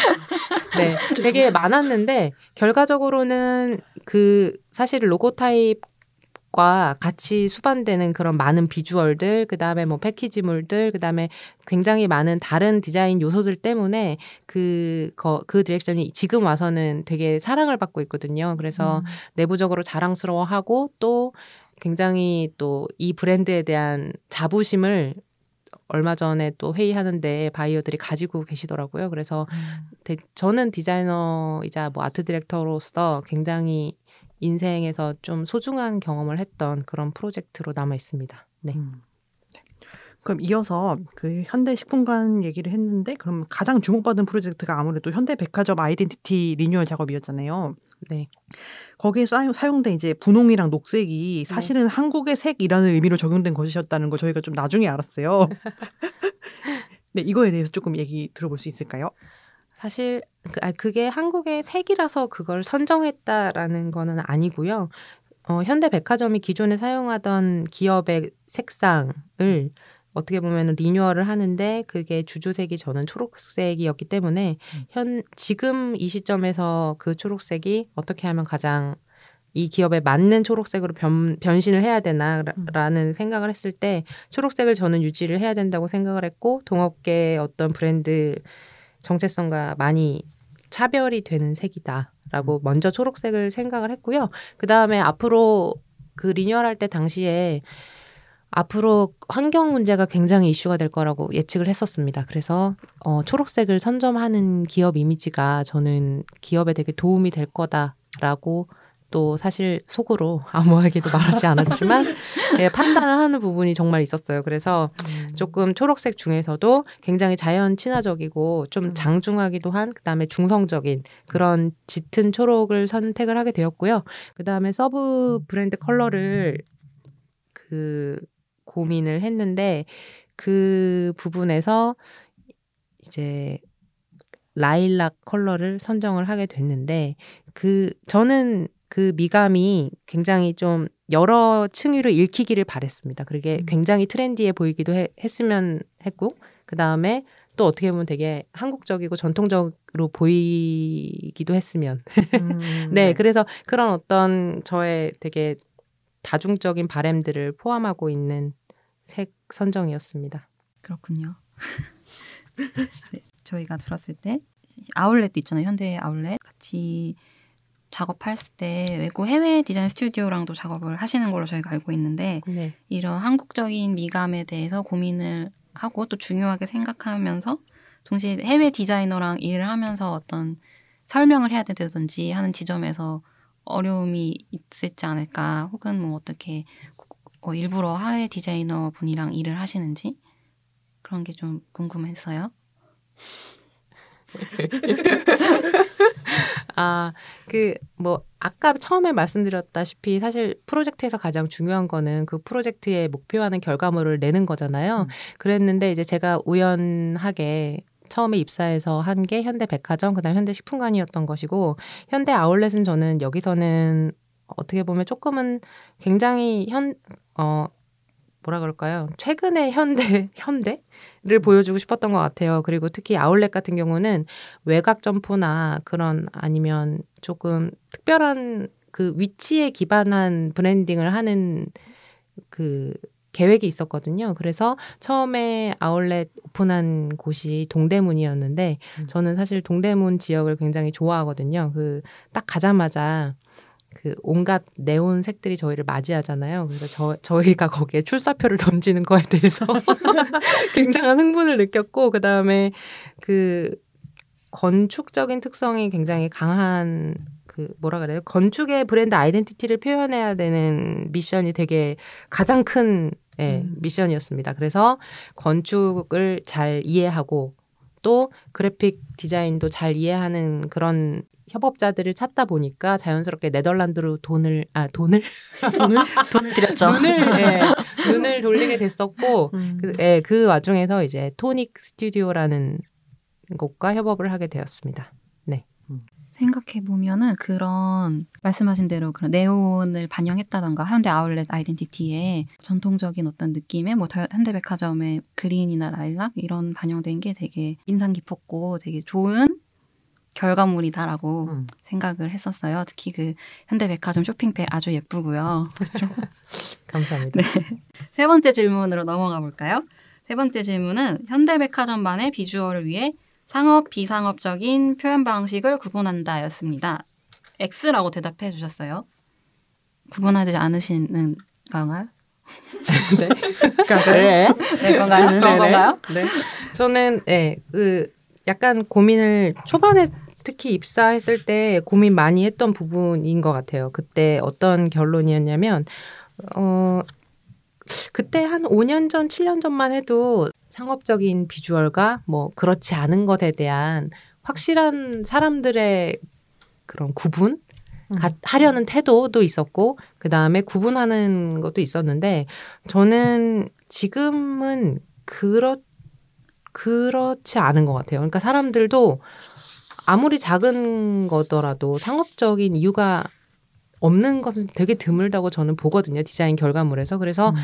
네, 되게 많았는데 결과적으로는 그 사실 로고 타입 과 같이 수반되는 그런 많은 비주얼들, 그 다음에 뭐 패키지물들, 그 다음에 굉장히 많은 다른 디자인 요소들 때문에 그, 거, 그 direction이 지금 와서는 되게 사랑을 받고 있거든요. 그래서 내부적으로 자랑스러워하고 또 굉장히 또 이 브랜드에 대한 자부심을 얼마 전에 또 회의하는데 바이어들이 가지고 계시더라고요. 그래서 대- 저는 디자이너이자 뭐 아트 디렉터로서 굉장히 인생에서 좀 소중한 경험을 했던 그런 프로젝트로 남아 있습니다. 네. 음. 네. 그럼 이어서 그 현대 식품관 얘기를 했는데 그럼 가장 주목받은 프로젝트가 아무래도 현대 백화점 아이덴티티 리뉴얼 작업이었잖아요. 네. 거기에 사용, 사용된 이제 분홍이랑 녹색이 사실은 한국의 색이라는 의미로 적용된 것이었다는 걸 저희가 좀 나중에 알았어요. 네, 이거에 대해서 조금 얘기 들어볼 수 있을까요? 사실 그, 아, 그게 한국의 색이라서 그걸 선정했다라는 거는 아니고요. 어, 현대 백화점이 기존에 사용하던 기업의 색상을 어떻게 보면 리뉴얼을 하는데 그게 주조색이 저는 초록색이었기 때문에 현 지금 이 시점에서 그 초록색이 어떻게 하면 가장 이 기업에 맞는 초록색으로 변, 변신을 해야 되나라는 생각을 했을 때 초록색을 저는 유지를 해야 된다고 생각을 했고 동업계 어떤 브랜드 정체성과 많이 차별이 되는 색이다라고 먼저 초록색을 생각을 했고요. 그 다음에 앞으로 그 리뉴얼할 때 당시에 앞으로 환경 문제가 굉장히 이슈가 될 거라고 예측을 했었습니다. 그래서 어, 초록색을 선점하는 기업 이미지가 저는 기업에 되게 도움이 될 거다라고 또 사실 속으로 아무에게도 말하지 않았지만 예, 판단을 하는 부분이 정말 있었어요. 그래서 조금 초록색 중에서도 굉장히 자연 친화적이고 좀 음. 장중하기도 한 그다음에 중성적인 그런 짙은 초록을 선택을 하게 되었고요. 그다음에 서브 브랜드 컬러를 그 고민을 했는데 그 부분에서 이제 라일락 컬러를 선정을 하게 됐는데 그 저는 그 미감이 굉장히 좀 여러 층위로 읽히기를 바랬습니다. 그게 음. 굉장히 트렌디해 보이기도 해- 했으면 했고 그 다음에 또 어떻게 보면 되게 한국적이고 전통적으로 보이기도 했으면 음, 네, 그래서 그런 어떤 저의 되게 다중적인 바램들을 포함하고 있는 색 선정이었습니다. 그렇군요. 네, 저희가 들었을 때 아울렛도 있잖아요. 현대 아울렛 같이 작업했을 때 외국 해외 디자인 스튜디오랑도 작업을 하시는 걸로 저희가 알고 있는데 네. 이런 한국적인 미감에 대해서 고민을 하고 또 중요하게 생각하면서 동시에 해외 디자이너랑 일을 하면서 어떤 설명을 해야 된다든지 하는 지점에서 어려움이 있을지 않을까 혹은 뭐 어떻게 어, 일부러 해외 디자이너 분이랑 일을 하시는지 그런 게 좀 궁금했어요. 아, 그, 뭐, 아까 처음에 말씀드렸다시피 사실 프로젝트에서 가장 중요한 거는 그 프로젝트의 목표하는 결과물을 내는 거잖아요. 음. 그랬는데 이제 제가 우연하게 처음에 입사해서 한 게 현대 백화점, 그 다음 현대 식품관이었던 것이고, 현대 아울렛은 저는 여기서는 어떻게 보면 조금은 굉장히 현, 어, 뭐라 그럴까요? 최근의 현대 현대를 보여주고 싶었던 것 같아요. 그리고 특히 아울렛 같은 경우는 외곽 점포나 그런 아니면 조금 특별한 그 위치에 기반한 브랜딩을 하는 그 계획이 있었거든요. 그래서 처음에 아울렛 오픈한 곳이 동대문이었는데 음. 저는 사실 동대문 지역을 굉장히 좋아하거든요. 그 딱 가자마자 그 온갖 네온 색들이 저희를 맞이하잖아요. 그래서 저, 저희가 거기에 출사표를 던지는 거에 대해서 굉장한 흥분을 느꼈고, 그 다음에 그 건축적인 특성이 굉장히 강한 그 뭐라 그래요? 건축의 브랜드 아이덴티티를 표현해야 되는 미션이 되게 가장 큰 예, 음. 미션이었습니다. 그래서 건축을 잘 이해하고 또 그래픽 디자인도 잘 이해하는 그런 협업자들을 찾다 보니까 자연스럽게 네덜란드로 돈을 아 돈을 돈을 돈을 드렸죠. 눈을 예, 눈을 돌리게 됐었고 음. 그, 예, 그 와중에서 이제 토닉 스튜디오라는 곳과 협업을 하게 되었습니다. 생각해 보면은 그런 말씀하신 대로 그런 네온을 반영했다던가 현대 아울렛 아이덴티티에 전통적인 어떤 느낌의 뭐 더- 현대백화점의 그린이나 라일락 이런 반영된 게 되게 인상 깊었고 되게 좋은 결과물이다라고 음. 생각을 했었어요. 특히 그 현대백화점 쇼핑백 아주 예쁘고요. 감사합니다. 세 번째 질문으로 넘어가 볼까요? 세 번째 질문은 현대백화점만의 비주얼을 위해 상업 비상업적인 표현 방식을 구분한다였습니다. X라고 대답해 주셨어요. 구분하지 않으시는 건가요? 네. 네, 건가요? 그런 네네. 건가요? 네. 저는 예, 그 약간 고민을 초반에 특히 입사했을 때 고민 많이 했던 부분인 것 같아요. 그때 어떤 결론이었냐면 어 그때 한 5년 전, 7년 전만 해도 상업적인 비주얼과 뭐 그렇지 않은 것에 대한 확실한 사람들의 그런 구분 가- 하려는 태도도 있었고 그 다음에 구분하는 것도 있었는데 저는 지금은 그렇 그렇지 않은 것 같아요. 그러니까 사람들도 아무리 작은 거더라도 상업적인 이유가 없는 것은 되게 드물다고 저는 보거든요. 디자인 결과물에서. 그래서 음.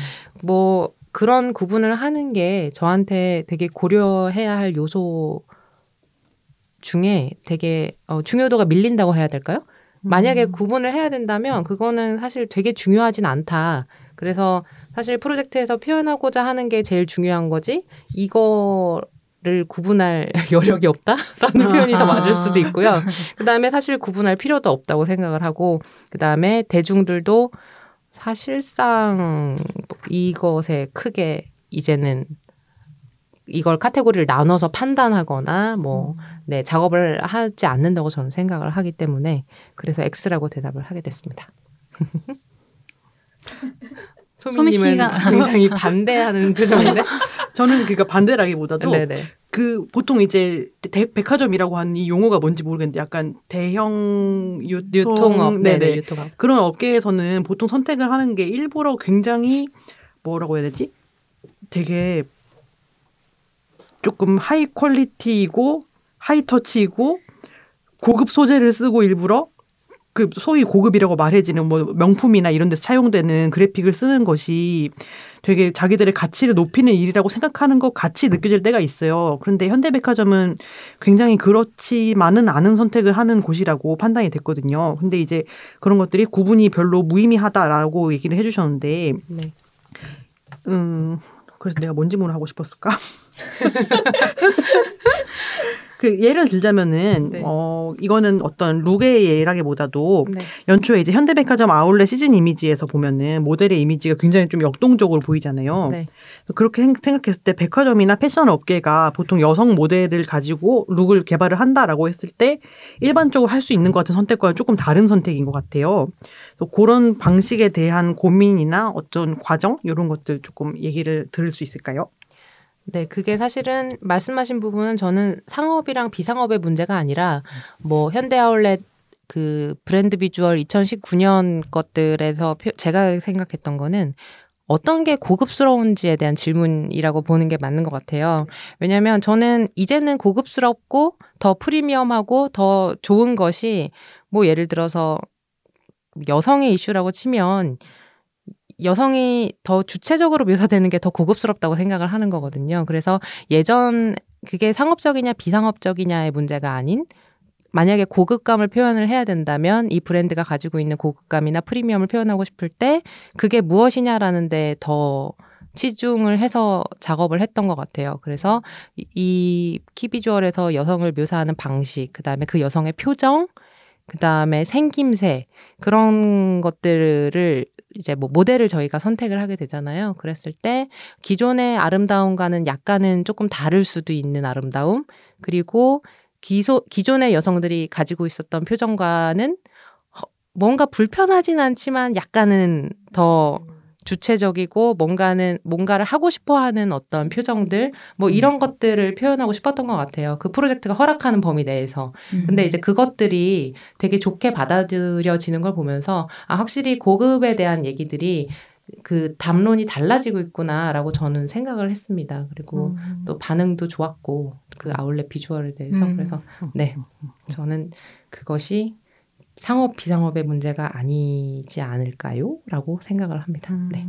뭐 그런 구분을 하는 게 저한테 되게 고려해야 할 요소 중에 되게 어, 중요도가 밀린다고 해야 될까요? 만약에 음. 구분을 해야 된다면 그거는 사실 되게 중요하진 않다. 그래서 사실 프로젝트에서 표현하고자 하는 게 제일 중요한 거지 이거 를 구분할 여력이 없다라는 표현이 더 맞을 수도 있고요. 그다음에 사실 구분할 필요도 없다고 생각을 하고 그다음에 대중들도 사실상 이것에 크게 이제는 이걸 카테고리를 나눠서 판단하거나 뭐 네, 작업을 하지 않는다고 저는 생각을 하기 때문에 그래서 X라고 대답을 하게 됐습니다. 소미 소미님은 씨가- 굉장히 반대하는 표정인데. 저는 그러니까 반대라기보다도 네네. 그 보통 이제 대- 백화점이라고 하는 이 용어가 뭔지 모르겠는데 약간 대형 유통, 유통 업, 네네. 네네, 유통업. 그런 업계에서는 보통 선택을 하는 게 일부러 굉장히 뭐라고 해야 되지? 되게 조금 high quality이고 하이 터치이고 고급 소재를 쓰고 일부러 그 소위 고급이라고 말해지는 뭐 명품이나 이런 데서 차용되는 그래픽을 쓰는 것이 되게 자기들의 가치를 높이는 일이라고 생각하는 것 같이 느껴질 때가 있어요. 그런데 현대백화점은 굉장히 그렇지만은 않은 선택을 하는 곳이라고 판단이 됐거든요. 근데 이제 그런 것들이 구분이 별로 무의미하다라고 얘기를 해주셨는데, 네. 음, 그래서 내가 뭔 질문을 하고 싶었을까? 그 예를 들자면은 네. 어 이거는 어떤 룩의 예라기보다도 네. 연초에 이제 현대백화점 아울렛 시즌 이미지에서 보면은 모델의 이미지가 굉장히 좀 역동적으로 보이잖아요. 네. 그렇게 생- 생각했을 때 백화점이나 패션 업계가 보통 여성 모델을 가지고 룩을 개발을 한다라고 했을 때 일반적으로 할 수 있는 것 같은 선택과는 조금 다른 선택인 것 같아요. 그래서 그런 방식에 대한 고민이나 어떤 과정 이런 것들 조금 얘기를 들을 수 있을까요? 네, 그게 사실은 말씀하신 부분은 저는 상업이랑 비상업의 문제가 아니라 뭐 현대 아울렛 그 브랜드 비주얼 2019년 것들에서 표- 제가 생각했던 거는 어떤 게 고급스러운지에 대한 질문이라고 보는 게 맞는 것 같아요. 왜냐하면 저는 이제는 고급스럽고 더 프리미엄하고 더 좋은 것이 뭐 예를 들어서 여성의 이슈라고 치면 여성이 더 주체적으로 묘사되는 게 더 고급스럽다고 생각을 하는 거거든요. 그래서 예전 그게 상업적이냐 비상업적이냐의 문제가 아닌 만약에 고급감을 표현을 해야 된다면 이 브랜드가 가지고 있는 고급감이나 프리미엄을 표현하고 싶을 때 그게 무엇이냐라는 데 더 치중을 해서 작업을 했던 것 같아요. 그래서 이- 이 키비주얼에서 여성을 묘사하는 방식, 그 다음에 그 여성의 표정, 그 다음에 생김새, 그런 것들을 이제 뭐 모델을 저희가 선택을 하게 되잖아요. 그랬을 때 기존의 아름다움과는 약간은 조금 다를 수도 있는 아름다움, 그리고 기소, 기존의 여성들이 가지고 있었던 표정과는 허- 뭔가 불편하진 않지만 약간은 더 주체적이고 뭔가는 뭔가를 하고 싶어 하는 어떤 표정들 뭐 이런 것들을 표현하고 싶었던 것 같아요. 그 프로젝트가 허락하는 범위 내에서. 근데 이제 그것들이 되게 좋게 받아들여지는 걸 보면서 아 확실히 고급에 대한 얘기들이 그 담론이 달라지고 있구나라고 저는 생각을 했습니다. 그리고 또 반응도 좋았고 그 아울렛 비주얼에 대해서 음. 그래서 네 저는 그것이 상업 비상업의 문제가 아니지 않을까요?라고 생각을 합니다. 네.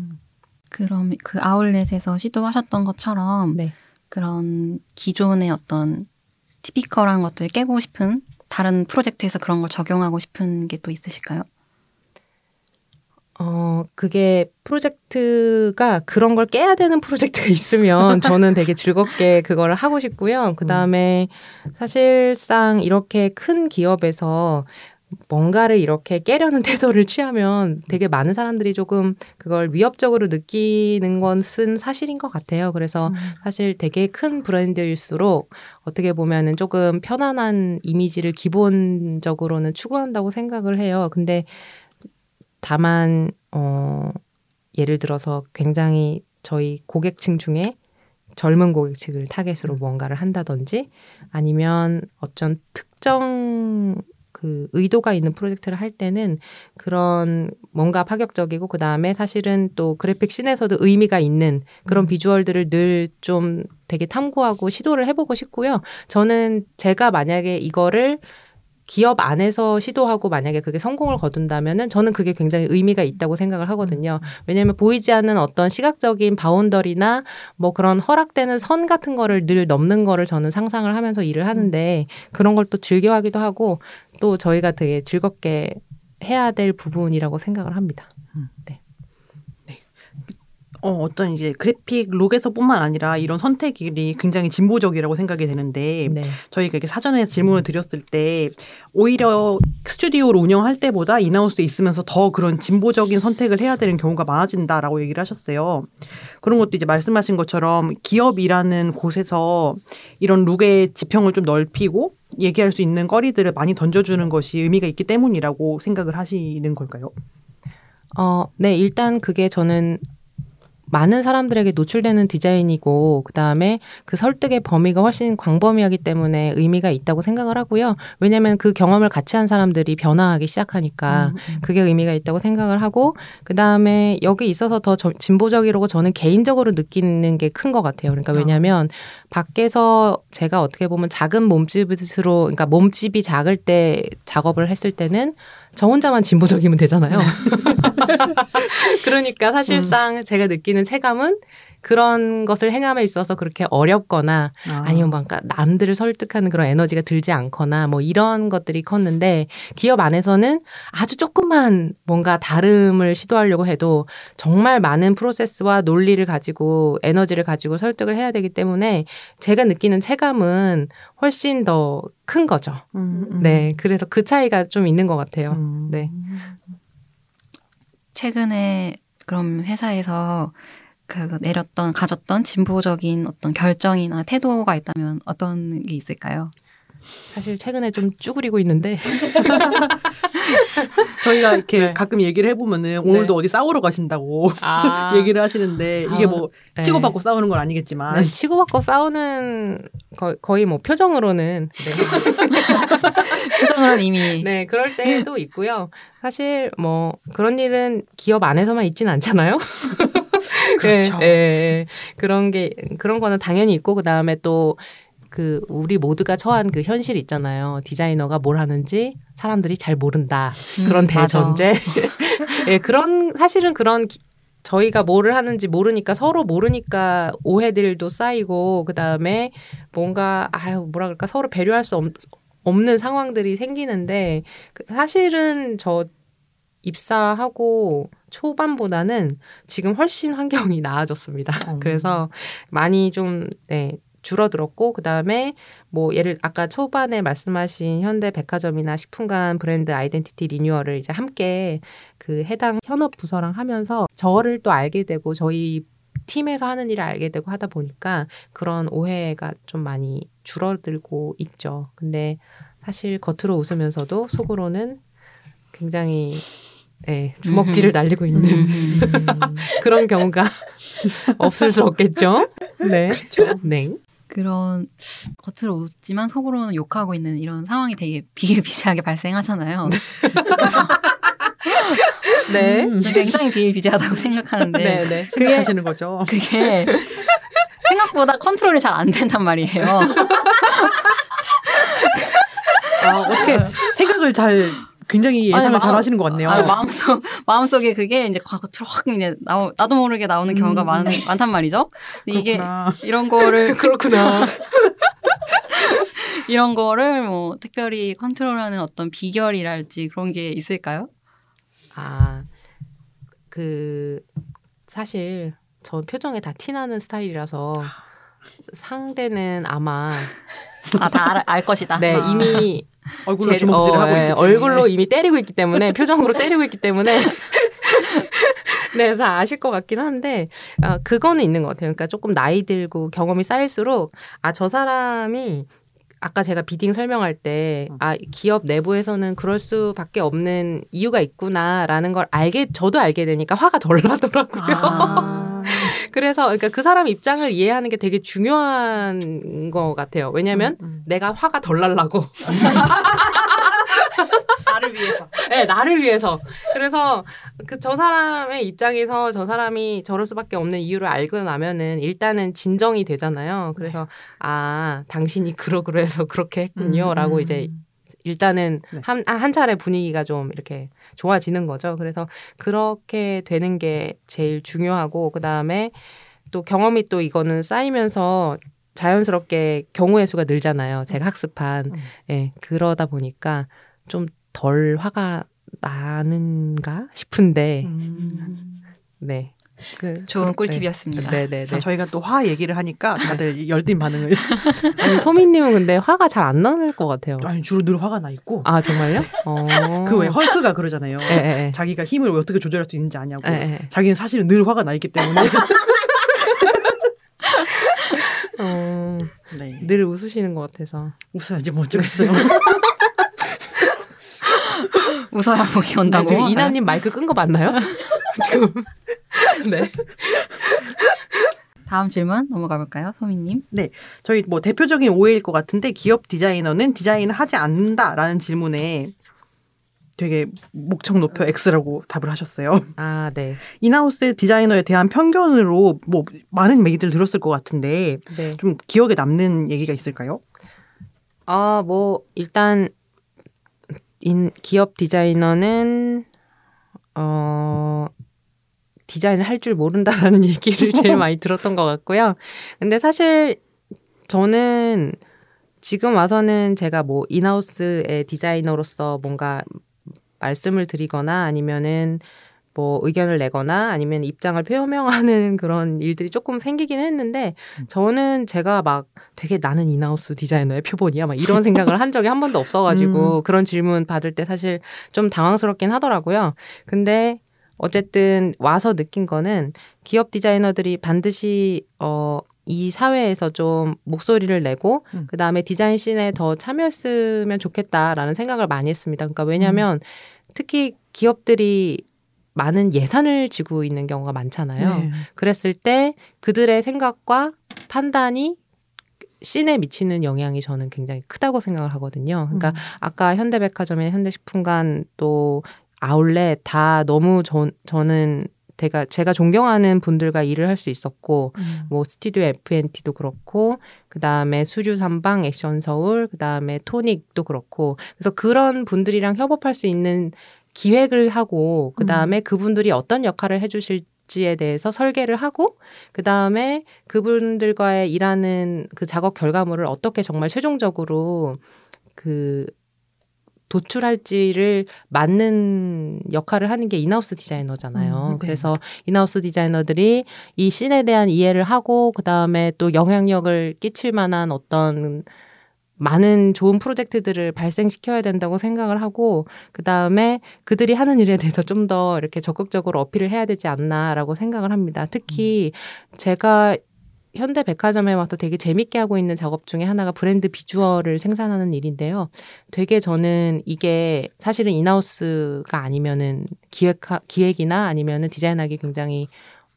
그럼 그 아울렛에서 시도하셨던 것처럼 네. 그런 기존의 어떤 티피컬한 것들을 깨고 싶은 다른 프로젝트에서 그런 걸 적용하고 싶은 게 또 있으실까요? 어, 그게 프로젝트가 그런 걸 깨야 되는 프로젝트가 있으면 저는 되게 즐겁게 그걸 하고 싶고요. 그 다음에 사실상 이렇게 큰 기업에서 뭔가를 이렇게 깨려는 태도를 취하면 되게 많은 사람들이 조금 그걸 위협적으로 느끼는 것은 사실인 것 같아요. 그래서 사실 되게 큰 브랜드일수록 어떻게 보면은 조금 편안한 이미지를 기본적으로는 추구한다고 생각을 해요. 근데 다만 어 예를 들어서 굉장히 저희 고객층 중에 젊은 고객층을 타겟으로 뭔가를 한다든지 아니면 어쩐 특정 그 의도가 있는 프로젝트를 할 때는 그런 뭔가 파격적이고 그 다음에 사실은 또 그래픽 씬에서도 의미가 있는 그런 비주얼들을 늘 좀 되게 탐구하고 시도를 해보고 싶고요. 저는 제가 만약에 이거를 기업 안에서 시도하고 만약에 그게 성공을 거둔다면은 저는 그게 굉장히 의미가 있다고 생각을 하거든요. 왜냐하면 보이지 않는 어떤 시각적인 바운더리나 뭐 그런 허락되는 선 같은 거를 늘 넘는 거를 저는 상상을 하면서 일을 하는데 그런 걸 또 즐겨하기도 하고 또 저희가 되게 즐겁게 해야 될 부분이라고 생각을 합니다. 어, 어떤 이제 그래픽 룩에서뿐만 아니라 이런 선택이 굉장히 진보적이라고 생각이 되는데 네. 저희가 이렇게 사전에 질문을 드렸을 때 오히려 스튜디오를 운영할 때보다 인하우스에 있으면서 더 그런 진보적인 선택을 해야 되는 경우가 많아진다라고 얘기를 하셨어요. 그런 것도 이제 말씀하신 것처럼 기업이라는 곳에서 이런 룩의 지평을 좀 넓히고 얘기할 수 있는 거리들을 많이 던져주는 것이 의미가 있기 때문이라고 생각을 하시는 걸까요? 어, 네, 일단 그게 저는 많은 사람들에게 노출되는 디자인이고 그다음에 그 설득의 범위가 훨씬 광범위하기 때문에 의미가 있다고 생각을 하고요. 왜냐하면 그 경험을 같이 한 사람들이 변화하기 시작하니까 그게 의미가 있다고 생각을 하고 그다음에 여기 있어서 더 저- 진보적이라고 저는 개인적으로 느끼는 게 큰 것 같아요. 그러니까 왜냐하면 밖에서 제가 어떻게 보면 작은 몸집으로 그러니까 몸집이 작을 때 작업을 했을 때는 저 혼자만 진보적이면 되잖아요. 그러니까 사실상 제가 느끼는 체감은 그런 것을 행함에 있어서 그렇게 어렵거나 아 니면 뭔가 남들을 설득하는 그런 에너지가 들지 않거나 뭐 이런 것들이 컸는데 기업 안에서는 아주 조금만 뭔가 다름을 시도하려고 해도 정말 많은 프로세스와 논리를 가지고 에너지를 가지고 설득을 해야 되기 때문에 제가 느끼는 체감은 훨씬 더 큰 거죠. 음, 음. 네. 그래서 그 차이가 좀 있는 것 같아요. 음. 네. 최근에 그럼 회사에서 그 내렸던 가졌던 진보적인 어떤 결정이나 태도가 있다면 어떤 게 있을까요? 사실 최근에 좀 쭈그리고 있는데 저희가 이렇게 네. 가끔 얘기를 해보면은 오늘도 어디 싸우러 가신다고 아, 얘기를 하시는데 이게 아, 뭐 네. 치고받고 싸우는 건 아니겠지만 네, 치고받고 싸우는 거, 거의 뭐 표정으로는 네. 표정으로는 이미 네, 그럴 때도 있고요. 사실 뭐 그런 일은 기업 안에서만 있진 않잖아요. 그렇죠. 네, 네, 그런 게 그런 거는 당연히 있고 그 다음에 또 그 우리 모두가 처한 그 현실 있잖아요. 디자이너가 뭘 하는지 사람들이 잘 모른다. 그런 음. 대전제. 예, 그런 사실은 그런 기- 저희가 뭐를 하는지 모르니까 서로 모르니까 오해들도 쌓이고 그 다음에 뭔가 아유 뭐라 그럴까 서로 배려할 수 없, 없는 상황들이 생기는데 그 사실은 저 입사하고 초반보다는 지금 훨씬 환경이 나아졌습니다. 음. 그래서 많이 좀 네, 줄어들었고 그다음에 뭐 예를 아까 초반에 말씀하신 현대 백화점이나 식품관 브랜드 아이덴티티 리뉴얼을 이제 함께 그 해당 현업 부서랑 하면서 저를 또 알게 되고 저희 팀에서 하는 일을 알게 되고 하다 보니까 그런 오해가 좀 많이 줄어들고 있죠. 근데 사실 겉으로 웃으면서도 속으로는 굉장히 네, 주먹질을. 날리고 있는 음. 그런 경우가 없을 수 없겠죠. 네. 그렇죠. 네. 그런 겉으로 웃지만 속으로는 욕하고 있는 이런 상황이 되게 비일비재하게 발생하잖아요. 네. 음. 저는 굉장히 비일비재하다고 생각하는데 네, 네. 생각하시는 거죠. 그게 생각보다 컨트롤이 잘 안 된단 말이에요. 아, 어떻게 생각을 잘 굉장히 예상을 아니, 잘 마음- 하시는 것 같네요. 아, 마음속 마음속에 그게 이제 겉으로 확 이제 나오, 나도 모르게 나오는 경우가 음. 많, 많단 말이죠. 이게 그렇구나. 이런 거를 그렇구나. 이런 거를 뭐 특별히 컨트롤하는 어떤 비결이랄지 그런 게 있을까요? 아, 그 사실 전 표정에 다 티나는 스타일이라서 상대는 아마 아 다 알 것이다. 네 아. 이미 얼굴로 제- 주먹질을 어, 하고 예. 얼굴로 이미 때리고 있기 때문에 표정으로 때리고 있기 때문에 네, 다 아실 것 같긴 한데 아, 그거는 있는 것 같아요. 그러니까 조금 나이 들고 경험이 쌓일수록 아 저 사람이 아까 제가 비딩 설명할 때, 음. 아, 기업 내부에서는 그럴 수밖에 없는 이유가 있구나라는 걸 알게, 저도 알게 되니까 화가 덜 나더라고요. 아. 그래서, 그러니까 그 사람 입장을 이해하는 게 되게 중요한 것 같아요. 왜냐면 음, 내가 화가 덜 날라고. 나를 위해서. 네, 나를 위해서. 그래서 그 저 사람의 입장에서 저 사람이 저럴 수밖에 없는 이유를 알고 나면은 일단은 진정이 되잖아요. 그래서 아, 당신이 그러그러 해서 그렇게 했군요. 음, 라고 음. 이제 일단은 네. 한, 한 차례 분위기가 좀 이렇게 좋아지는 거죠. 그래서 그렇게 되는 게 제일 중요하고, 그 다음에 또 경험이 또 이거는 쌓이면서 자연스럽게 경우의 수가 늘잖아요. 제가 학습한. 음. 예, 그러다 보니까 좀 덜 화가 나는가 싶은데, 음. 네. 그, 좋은 그- 꿀팁이었습니다. 네, 네, 자, 네. 저희가 또 화 얘기를 하니까 다들 열띤 반응을. 아니, 소민님은 근데 화가 잘 안 나는 것 같아요. 아니 주로 늘 화가 나 있고. 아, 정말요? 어. 그왜 헐크가 그러잖아요. 예, 예, 예. 자기가 힘을 어떻게 조절할 수 있는지 아냐고. 예, 예. 자기는 사실은 늘 화가 나 있기 때문에. 어, 네. 늘 웃으시는 것 같아서. 웃어야지 뭐 어쩌겠어요. 웃어야 복이 온다고. 네, 지금 이나님 마이크 끈 거 맞나요? 지금. 네. 다음 질문 넘어가 볼까요, 소민님? 저희 뭐 대표적인 오해일 것 같은데 기업 디자이너는 디자인을 하지 않는다라는 질문에 되게 목청 높여 X라고 답을 하셨어요. 아, 네. 인하우스 디자이너에 대한 편견으로 뭐 많은 얘기들 들었을 것 같은데 네. 좀 기억에 남는 얘기가 있을까요? 아, 뭐, 일단, 인, 기업 디자이너는, 어, 디자인을 할 줄 모른다라는 얘기를 제일 많이 들었던 것 같고요. 근데 사실 저는 지금 와서는 제가 뭐 인하우스의 디자이너로서 뭔가 말씀을 드리거나 아니면은 뭐 의견을 내거나 아니면 입장을 표명하는 그런 일들이 조금 생기긴 했는데 저는 제가 막 되게 나는 인하우스 디자이너의 표본이야 막 이런 생각을 한 적이 한 번도 없어가지고 그런 질문 받을 때 사실 좀 당황스럽긴 하더라고요. 근데 어쨌든 와서 느낀 거는 기업 디자이너들이 반드시 어, 이 사회에서 좀 목소리를 내고 음. 그 다음에 디자인 씬에 더 참여했으면 좋겠다라는 생각을 많이 했습니다. 그러니까 왜냐하면 특히 기업들이 많은 예산을 지고 있는 경우가 많잖아요. 네. 그랬을 때 그들의 생각과 판단이 씬에 미치는 영향이 저는 굉장히 크다고 생각을 하거든요. 그러니까 음. 아까 현대백화점이나 현대식품관 또 아울렛 다 너무 저, 저는 제가 제가 존경하는 분들과 일을 할 수 있었고 음. 뭐 스튜디오 FNT도 그렇고 그 다음에 수주 삼방 액션 서울 그 다음에 토닉도 그렇고 그래서 그런 분들이랑 협업할 수 있는 기획을 하고 그 다음에 그분들이 어떤 역할을 해 주실 작업지에 대해서 설계를 하고 그 다음에 그분들과의 일하는 그 작업 결과물을 어떻게 정말 최종적으로 그 도출할지를 맞는 역할을 하는 게 인하우스 디자이너잖아요. 음, 네. 그래서 인하우스 디자이너들이 이 씬에 대한 이해를 하고 그 다음에 또 영향력을 끼칠 만한 어떤 많은 좋은 프로젝트들을 발생시켜야 된다고 생각을 하고 그 다음에 그들이 하는 일에 대해서 좀 더 이렇게 적극적으로 어필을 해야 되지 않나라고 생각을 합니다. 특히 제가 현대 백화점에 와서 되게 재밌게 하고 있는 작업 중에 하나가 브랜드 비주얼을 생산하는 일인데요. 되게 저는 이게 사실은 인하우스가 아니면은 기획 기획이나 아니면은 디자인하기 굉장히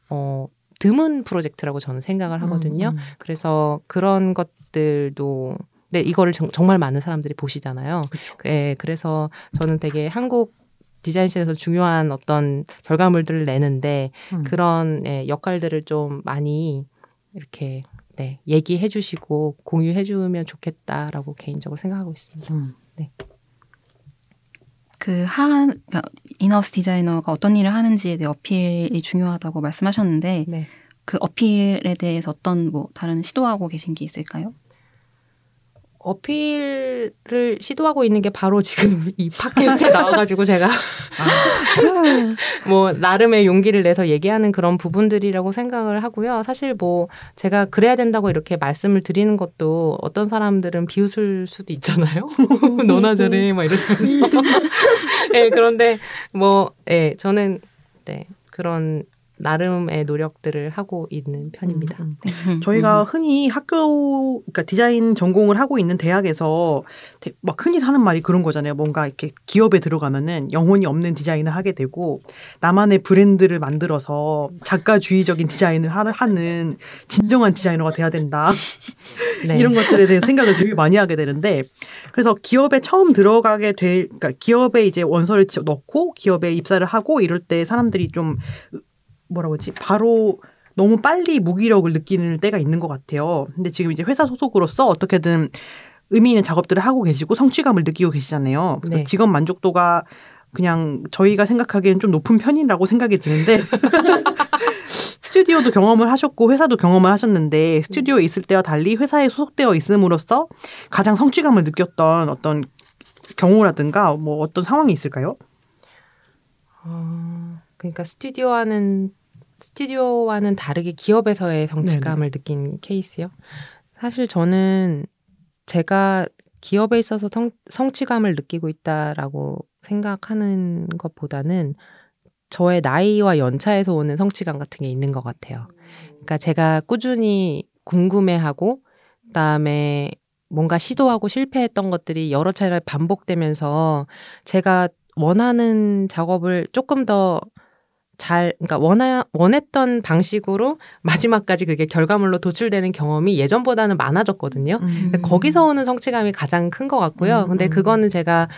어 드문 프로젝트라고 저는 생각을 하거든요. 음, 음. 그래서 그런 것들도 네, 이거를 정, 말 많은 사람들이 보시잖아요. 그쵸. 예, 그래서 저는 되게 한국 디자인씬에서 중요한 어떤 결과물들을 내는데 음. 그런 예, 역할들을 좀 많이 이렇게 네, 얘기해 주시고 공유해 주면 좋겠다라고 개인적으로 생각하고 있습니다. 음. 그 한, 그러니까 인하우스 디자이너가 어떤 일을 하는지에 대해 어필이 중요하다고 말씀하셨는데 네. 그 어필에 대해서 어떤 뭐 다른 시도하고 계신 게 있을까요? 어필을 시도하고 있는 게 바로 지금 이 팟캐스트에 나와가지고 제가 뭐 나름의 용기를 내서 얘기하는 그런 부분들이라고 생각을 하고요. 사실 뭐 제가 그래야 된다고 이렇게 말씀을 드리는 것도 어떤 사람들은 비웃을 수도 있잖아요. 너나 저래 막 이러면서. 예, 그런데 뭐 예, 저는 네 그런 나름의 노력들을 하고 있는 편입니다. 음, 음. 저희가 흔히 학교, 그러니까 디자인 전공을 하고 있는 대학에서 대- 막 흔히 하는 말이 그런 거잖아요. 뭔가 이렇게 기업에 들어가면은 영혼이 없는 디자인을 하게 되고 나만의 브랜드를 만들어서 작가주의적인 디자인을 하- 하는 진정한 디자이너가 돼야 된다. 네. 이런 것들에 대해 생각을 되게 많이 하게 되는데 그래서 기업에 처음 들어가게 될 그러니까 기업에 이제 원서를 지- 넣고 기업에 입사를 하고 이럴 때 사람들이 좀 뭐라고 하지 바로 너무 빨리 무기력을 느끼는 때가 있는 것 같아요. 근데 지금 이제 회사 소속으로서 어떻게든 의미 있는 작업들을 하고 계시고 성취감을 느끼고 계시잖아요. 그래서 네. 직업 만족도가 그냥 저희가 생각하기엔 좀 높은 편이라고 생각이 드는데 스튜디오도 경험을 하셨고 회사도 경험을 하셨는데 스튜디오에 있을 때와 달리 회사에 소속되어 있음으로써 가장 성취감을 느꼈던 어떤 경우라든가 뭐 어떤 상황이 있을까요? 어, 그러니까 스튜디오와는 스튜디오와는 다르게 기업에서의 성취감을 느낀 케이스요. 사실 저는 제가 기업에 있어서 성, 성취감을 느끼고 있다라고 생각하는 것보다는 저의 나이와 연차에서 오는 성취감 같은 게 있는 것 같아요. 그러니까 제가 꾸준히 궁금해하고 그다음에 뭔가 시도하고 실패했던 것들이 여러 차례 반복되면서 제가 원하는 작업을 조금 더 잘, 그러니까 원하, 원했던 방식으로 마지막까지 그게 결과물로 도출되는 경험이 예전보다는 많아졌거든요. 음. 거기서 오는 성취감이 가장 큰 것 같고요. 음, 근데 음. 그거는 제가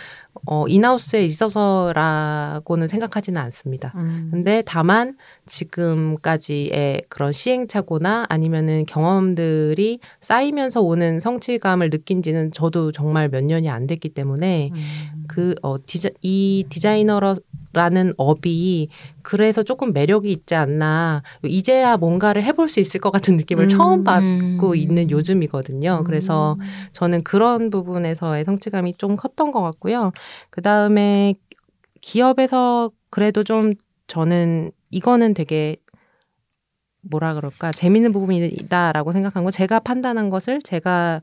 어, 인하우스에 있어서라고는 생각하지는 않습니다. 음. 근데 다만 지금까지의 그런 시행착오나 아니면은 경험들이 쌓이면서 오는 성취감을 느낀 지는 저도 정말 몇 년이 안 됐기 때문에 음. 그, 어, 디자, 이 디자이너라는 업이 그래서 조금 매력이 있지 않나. 이제야 뭔가를 해볼 수 있을 것 같은 느낌을 음, 처음 받고 음. 있는 요즘이거든요. 그래서 저는 그런 부분에서의 성취감이 좀 컸던 것 같고요. 그 다음에 기업에서 그래도 좀 저는 이거는 되게 뭐라 그럴까 재밌는 부분이다라고 생각한 거 제가 판단한 것을 제가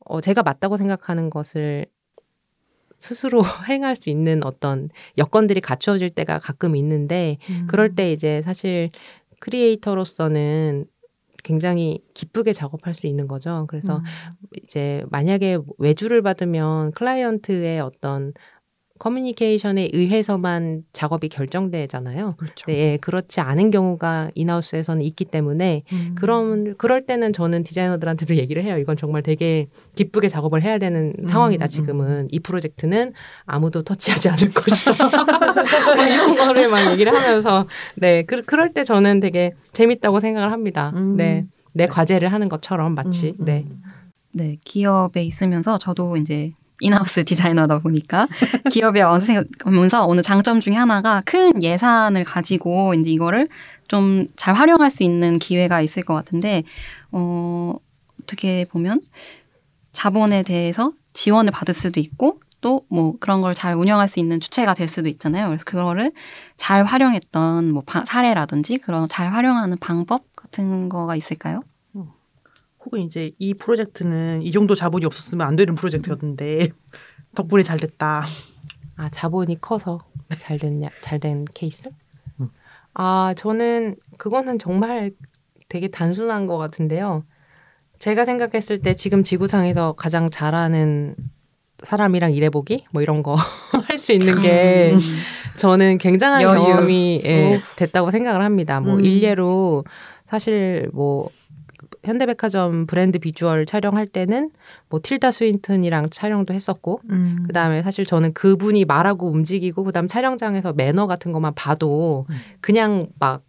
어 제가 맞다고 생각하는 것을 스스로 행할 수 있는 어떤 여건들이 갖추어질 때가 가끔 있는데 음. 그럴 때 이제 사실 크리에이터로서는 굉장히 기쁘게 작업할 수 있는 거죠. 그래서 음. 이제 만약에 외주를 받으면 클라이언트의 어떤 커뮤니케이션에 의해서만 작업이 결정되잖아요. 그렇죠. 네, 예, 그렇지 않은 경우가 인하우스에서는 있기 때문에 음. 그런 그럴 때는 저는 디자이너들한테도 얘기를 해요. 이건 정말 되게 기쁘게 작업을 해야 되는 음, 상황이다. 음. 지금은 이 프로젝트는 아무도 터치하지 않을 것이다. 막 이런 거를 막 얘기를 하면서 네, 그, 그럴 때 저는 되게 재밌다고 생각을 합니다. 음. 네, 내 과제를 하는 것처럼 마치 음, 음. 네. 네, 기업에 있으면서 저도 이제 인하우스 디자이너다 보니까 기업에 와서 오늘 장점 중에 하나가 큰 예산을 가지고 이제 이거를 좀 잘 활용할 수 있는 기회가 있을 것 같은데 어 어떻게 보면 자본에 대해서 지원을 받을 수도 있고 또 뭐 그런 걸 잘 운영할 수 있는 주체가 될 수도 있잖아요. 그래서 그거를 잘 활용했던 뭐 바- 사례라든지 그런 잘 활용하는 방법 같은 거가 있을까요? 혹은 이제 이 프로젝트는 이 정도 자본이 없었으면 안 되는 프로젝트였는데 덕분에 잘 됐다. 아 자본이 커서 잘 됐냐 잘 된 케이스? 음. 아 저는 그거는 정말 되게 단순한 것 같은데요. 제가 생각했을 때 지금 지구상에서 가장 잘하는 사람이랑 일해보기 뭐 이런 거 할 수 있는 게 음. 저는 굉장한 여유. 경험이 예, 됐다고 생각을 합니다. 뭐 음. 일례로 사실 뭐 현대백화점 브랜드 비주얼 촬영할 때는 뭐 틸다 스윈튼이랑 촬영도 했었고 음. 그다음에 사실 저는 그분이 말하고 움직이고 그다음 촬영장에서 매너 같은 것만 봐도 음. 그냥 막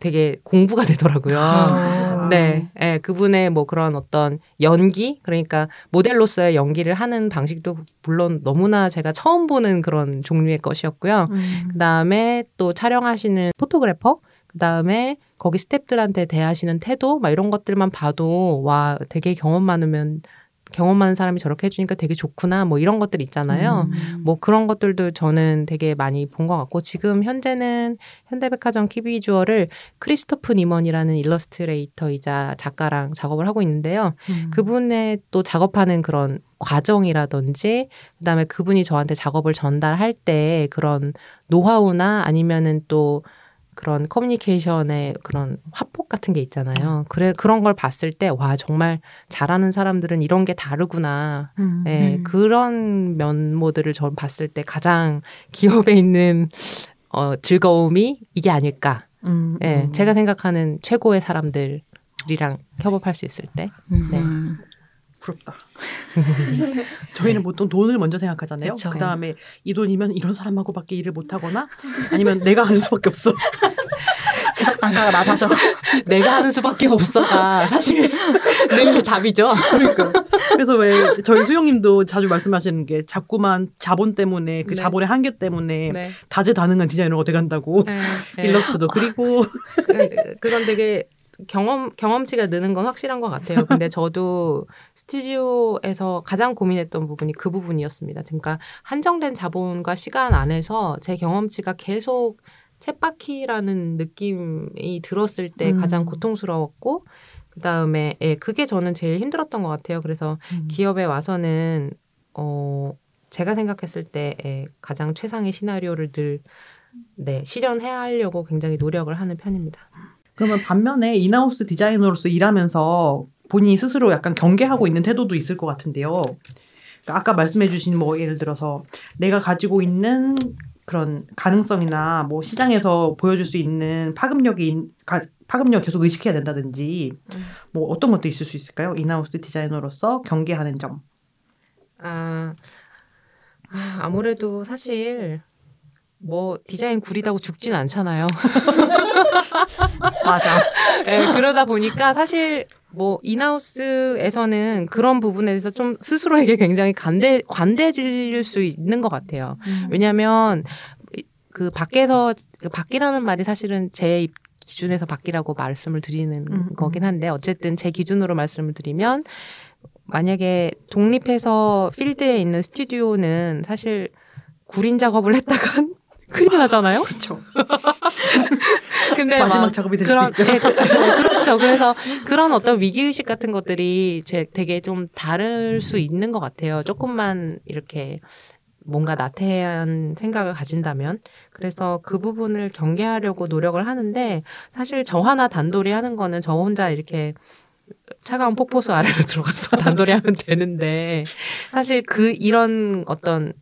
되게 공부가 되더라고요. 아. 네, 예, 그분의 뭐 그런 어떤 연기, 그러니까 모델로서의 연기를 하는 방식도 물론 너무나 제가 처음 보는 그런 종류의 것이었고요. 음. 그 다음에 또 촬영하시는 포토그래퍼, 그 다음에 거기 스탭들한테 대하시는 태도, 막 이런 것들만 봐도 와 되게 경험 많으면 경험 많은 사람이 저렇게 해주니까 되게 좋구나, 뭐 이런 것들 있잖아요. 음. 뭐 그런 것들도 저는 되게 많이 본 것 같고 지금 현재는 현대백화점 키비주얼을 크리스토프 니먼이라는 일러스트레이터이자 작가랑 작업을 하고 있는데요. 음. 그분의 또 작업하는 그런 과정이라든지 그다음에 그분이 저한테 작업을 전달할 때 그런 노하우나 아니면은 또 그런 커뮤니케이션의 그런 화폭 같은 게 있잖아요. 그래 그런 걸 봤을 때 와 정말 잘하는 사람들은 이런 게 다르구나. 음. 예, 음. 그런 면모들을 전 봤을 때 가장 기업에 있는 어, 즐거움이 이게 아닐까. 음. 예, 음. 제가 생각하는 최고의 사람들이랑 협업할 수 있을 때. 네. 음. 부럽다. 저희는 보통 돈을 먼저 생각하잖아요. 그 다음에 이 돈이면 이런 사람하고밖에 일을 못 하거나 아니면 내가 하는 수밖에 없어. 최적 단가가 낮아져. 내가 하는 수밖에 없어가 사실 늘 답이죠. 그러니까. 그래서 왜 저희 수영님도 자주 말씀하시는 게 자꾸만 자본 때문에 그 네. 자본의 한계 때문에 네. 다재다능한 디자이너가 돼간다고 네. 일러스트도 그리고 그- 그건 되게 경험 경험치가 느는 건 확실한 것 같아요. 근데 저도 스튜디오에서 가장 고민했던 부분이 그 부분이었습니다. 그러니까 한정된 자본과 시간 안에서 제 경험치가 계속 챗바퀴라는 느낌이 들었을 때 음. 가장 고통스러웠고 그 다음에 예, 그게 저는 제일 힘들었던 것 같아요. 그래서 기업에 와서는 어 제가 생각했을 때 예, 가장 최상의 시나리오를 늘 네, 실현해야 하려고 굉장히 노력을 하는 편입니다. 그러면 반면에 인하우스 디자이너로서 일하면서 본인이 스스로 약간 경계하고 있는 태도도 있을 것 같은데요. 그러니까 아까 말씀해주신 뭐 예를 들어서 내가 가지고 있는 그런 가능성이나 뭐 시장에서 보여줄 수 있는 파급력이 파급력 계속 의식해야 된다든지 음. 뭐 어떤 것도 있을 수 있을까요? 인하우스 디자이너로서 경계하는 점. 아, 아, 아무래도 사실 뭐 디자인 구리다고 죽진 않잖아요. 맞아. 예, 그러다 보니까 사실 뭐 인하우스에서는 그런 부분에 대해서 좀 스스로에게 굉장히 관대 관대해질 수 있는 것 같아요. 왜냐하면 그 밖에서 그 밖이라는 말이 사실은 제 입- 기준에서 밖이라고 말씀을 드리는 음, 거긴 한데 어쨌든 제 기준으로 말씀을 드리면 만약에 독립해서 필드에 있는 스튜디오는 사실 구린 작업을 했다간 큰일 나잖아요. 그렇죠. 근데 마지막 막 작업이 될 그런 수도 있죠. 예, 그, 그렇죠. 그래서 그런 어떤 위기 의식 같은 것들이 제 되게 좀 다를 수 있는 것 같아요. 조금만 이렇게 뭔가 나태한 생각을 가진다면 그래서 그 부분을 경계하려고 노력을 하는데 사실 저 하나 단돌이 하는 거는 저 혼자 이렇게 차가운 폭포수 아래로 들어가서 단돌이 하면 되는데 사실 그 이런 어떤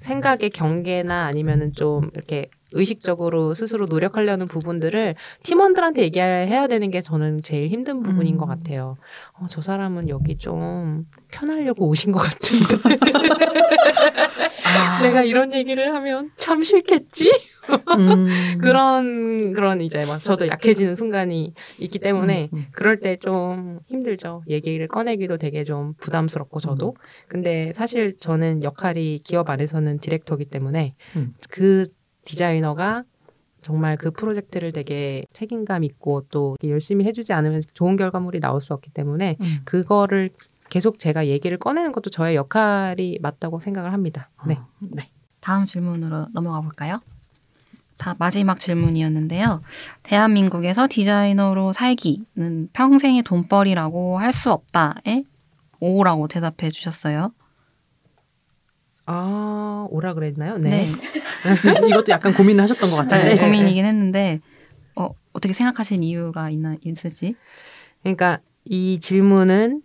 생각의 경계나 아니면은 좀 이렇게 의식적으로 스스로 노력하려는 부분들을 팀원들한테 얘기해야 되는 게 저는 제일 힘든 부분인 음. 것 같아요. 어, 저 사람은 여기 좀 편하려고 오신 것 같은데. 아. 내가 이런 얘기를 하면 참 싫겠지? 음. 그런, 그런 이제 막 저도 약해지는 순간이 있기 때문에 음, 음. 그럴 때 좀 힘들죠. 얘기를 꺼내기도 되게 좀 부담스럽고 저도. 근데 사실 저는 역할이 기업 안에서는 디렉터기 때문에 음. 그 디자이너가 정말 그 프로젝트를 되게 책임감 있고 또 열심히 해주지 않으면 좋은 결과물이 나올 수 없기 때문에 음. 그거를 계속 제가 얘기를 꺼내는 것도 저의 역할이 맞다고 생각을 합니다. 네. 네. 다음 질문으로 넘어가 볼까요? 다 마지막 질문이었는데요. 대한민국에서 디자이너로 살기는 평생의 돈벌이라고 할 수 없다에 오라고 대답해 주셨어요. 아, 오라 그랬나요? 네. 이것도 약간 고민을 하셨던 것 같은데. 네, 고민이긴 했는데 어, 어떻게 생각하신 이유가 있나 있을지. 그러니까 이 질문은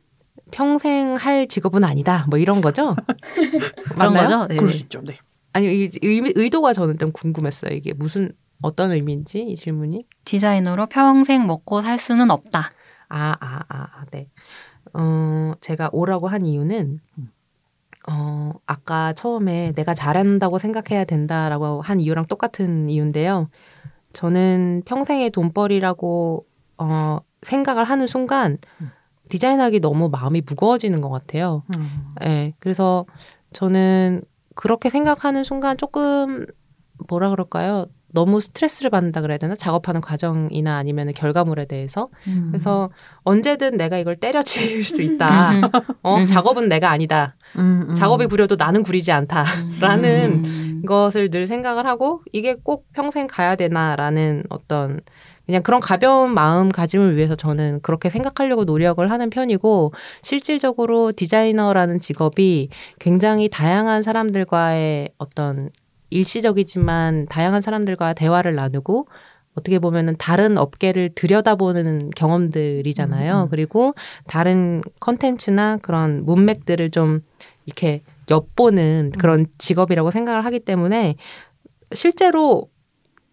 평생 할 직업은 아니다. 뭐 이런 거죠? 그런 맞나요? 거죠? 네. 그럴 수 있죠. 네. 아니 이 의미, 의도가 저는 좀 궁금했어요. 이게 무슨 어떤 의미인지 이 질문이. 디자이너로 평생 먹고 살 수는 없다. 아, 아, 아, 아, 네. 어, 제가 오라고 한 이유는, 어, 아까 처음에 내가 잘한다고 생각해야 된다라고 한 이유랑 똑같은 이유인데요. 저는 평생의 돈벌이라고, 어, 생각을 하는 순간, 디자인하기 너무 마음이 무거워지는 것 같아요. 음. 예. 그래서 저는 그렇게 생각하는 순간 조금, 뭐라 그럴까요? 너무 스트레스를 받는다 그래야 되나? 작업하는 과정이나 아니면 결과물에 대해서. 그래서 언제든 내가 이걸 때려칠 수 있다. 어, 음. 작업은 내가 아니다. 음, 음. 작업이 부려도 나는 구리지 않다. 라는 음. 것을 늘 생각을 하고 이게 꼭 평생 가야 되나라는 어떤 그냥 그런 가벼운 마음가짐을 위해서 저는 그렇게 생각하려고 노력을 하는 편이고 실질적으로 디자이너라는 직업이 굉장히 다양한 사람들과의 어떤 일시적이지만 다양한 사람들과 대화를 나누고 어떻게 보면은 다른 업계를 들여다보는 경험들이잖아요. 음, 음. 그리고 다른 컨텐츠나 그런 문맥들을 좀 이렇게 엿보는 그런 직업이라고 생각을 하기 때문에 실제로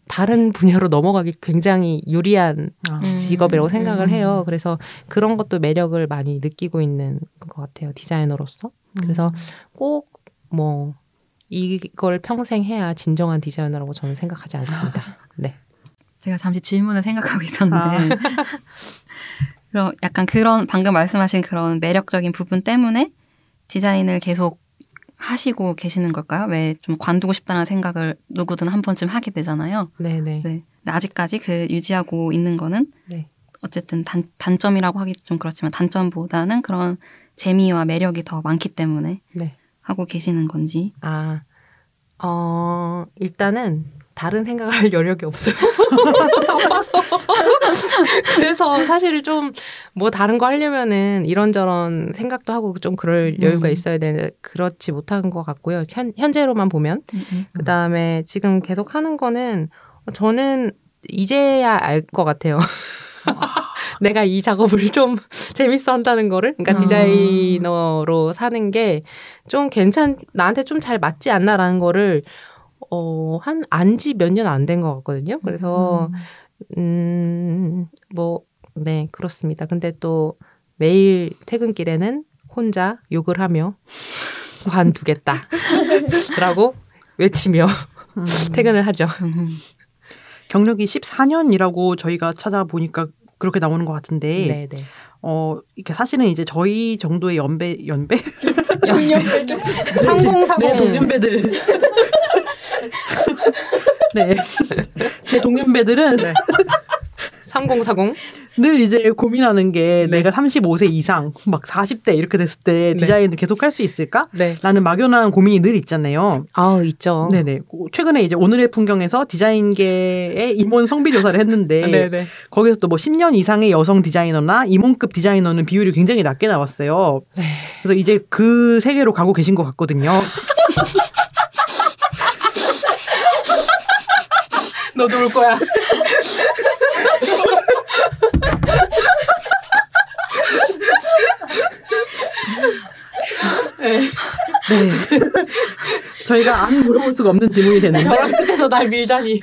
다른 분야로 넘어가기 굉장히 유리한 아. 음. 직업이라고 생각을 음. 해요. 그래서 그런 것도 매력을 많이 느끼고 있는 것 같아요. 디자이너로서. 그래서 꼭 뭐 이걸 평생 해야 진정한 디자이너라고 저는 생각하지 않습니다. 네. 제가 잠시 질문을 생각하고 있었는데 아. 그럼 약간 그런 방금 말씀하신 그런 매력적인 부분 때문에 디자인을 계속 하시고 계시는 걸까요? 왜 좀 관두고 싶다는 생각을 누구든 한 번쯤 하게 되잖아요. 네, 네. 네. 아직까지 그 유지하고 있는 거는 네. 어쨌든 단, 단점이라고 하기 좀 그렇지만 단점보다는 그런 재미와 매력이 더 많기 때문에 네. 하고 계시는 건지. 아, 어, 일단은 다른 생각을 할 여력이 없어요. 바빠서. 그래서 사실 좀 뭐 다른 거 하려면은 이런저런 생각도 하고 좀 그럴 여유가 음. 있어야 되는데 그렇지 못한 것 같고요. 현, 현재로만 보면. 음, 그 다음에 지금 계속 하는 거는 저는 이제야 알 것 같아요. 내가 이 작업을 좀 재밌어 한다는 거를. 그러니까 아. 디자이너로 사는 게 좀 괜찮, 나한테 좀 잘 맞지 않나라는 거를 어, 한, 안 지 몇 년 안 된 것 같거든요. 그래서, 음, 뭐, 네, 그렇습니다. 근데 또 매일 퇴근길에는 혼자 욕을 하며 관두겠다. 라고 외치며 음. 퇴근을 하죠. 음. 경력이 14년이라고 저희가 찾아보니까 그렇게 나오는 것 같은데 네, 네. 어 이게 사실은 이제 저희 정도의 연배 연배? 상공사공. 네, 동년배들. 네 제 동년배들은 3040. 늘 이제 고민하는 게 네. 내가 35세 이상 막 40대 이렇게 됐을 때 네. 디자인을 계속 할 수 있을까? 네. 라는 막연한 고민이 늘 있잖아요. 아, 있죠. 네네. 최근에 이제 오늘의 풍경에서 디자인계의 임원 성비 조사를 했는데. 거기서 또뭐 10년 이상의 여성 디자이너나 임원급 디자이너는 비율이 굉장히 낮게 나왔어요. 네. 그래서 이제 그 세계로 가고 계신 것 같거든요. 너도 올 거야. 네. 저희가 안 물어볼 수가 없는 질문이 됐는데. 벼랑 끝에서 날 밀자니.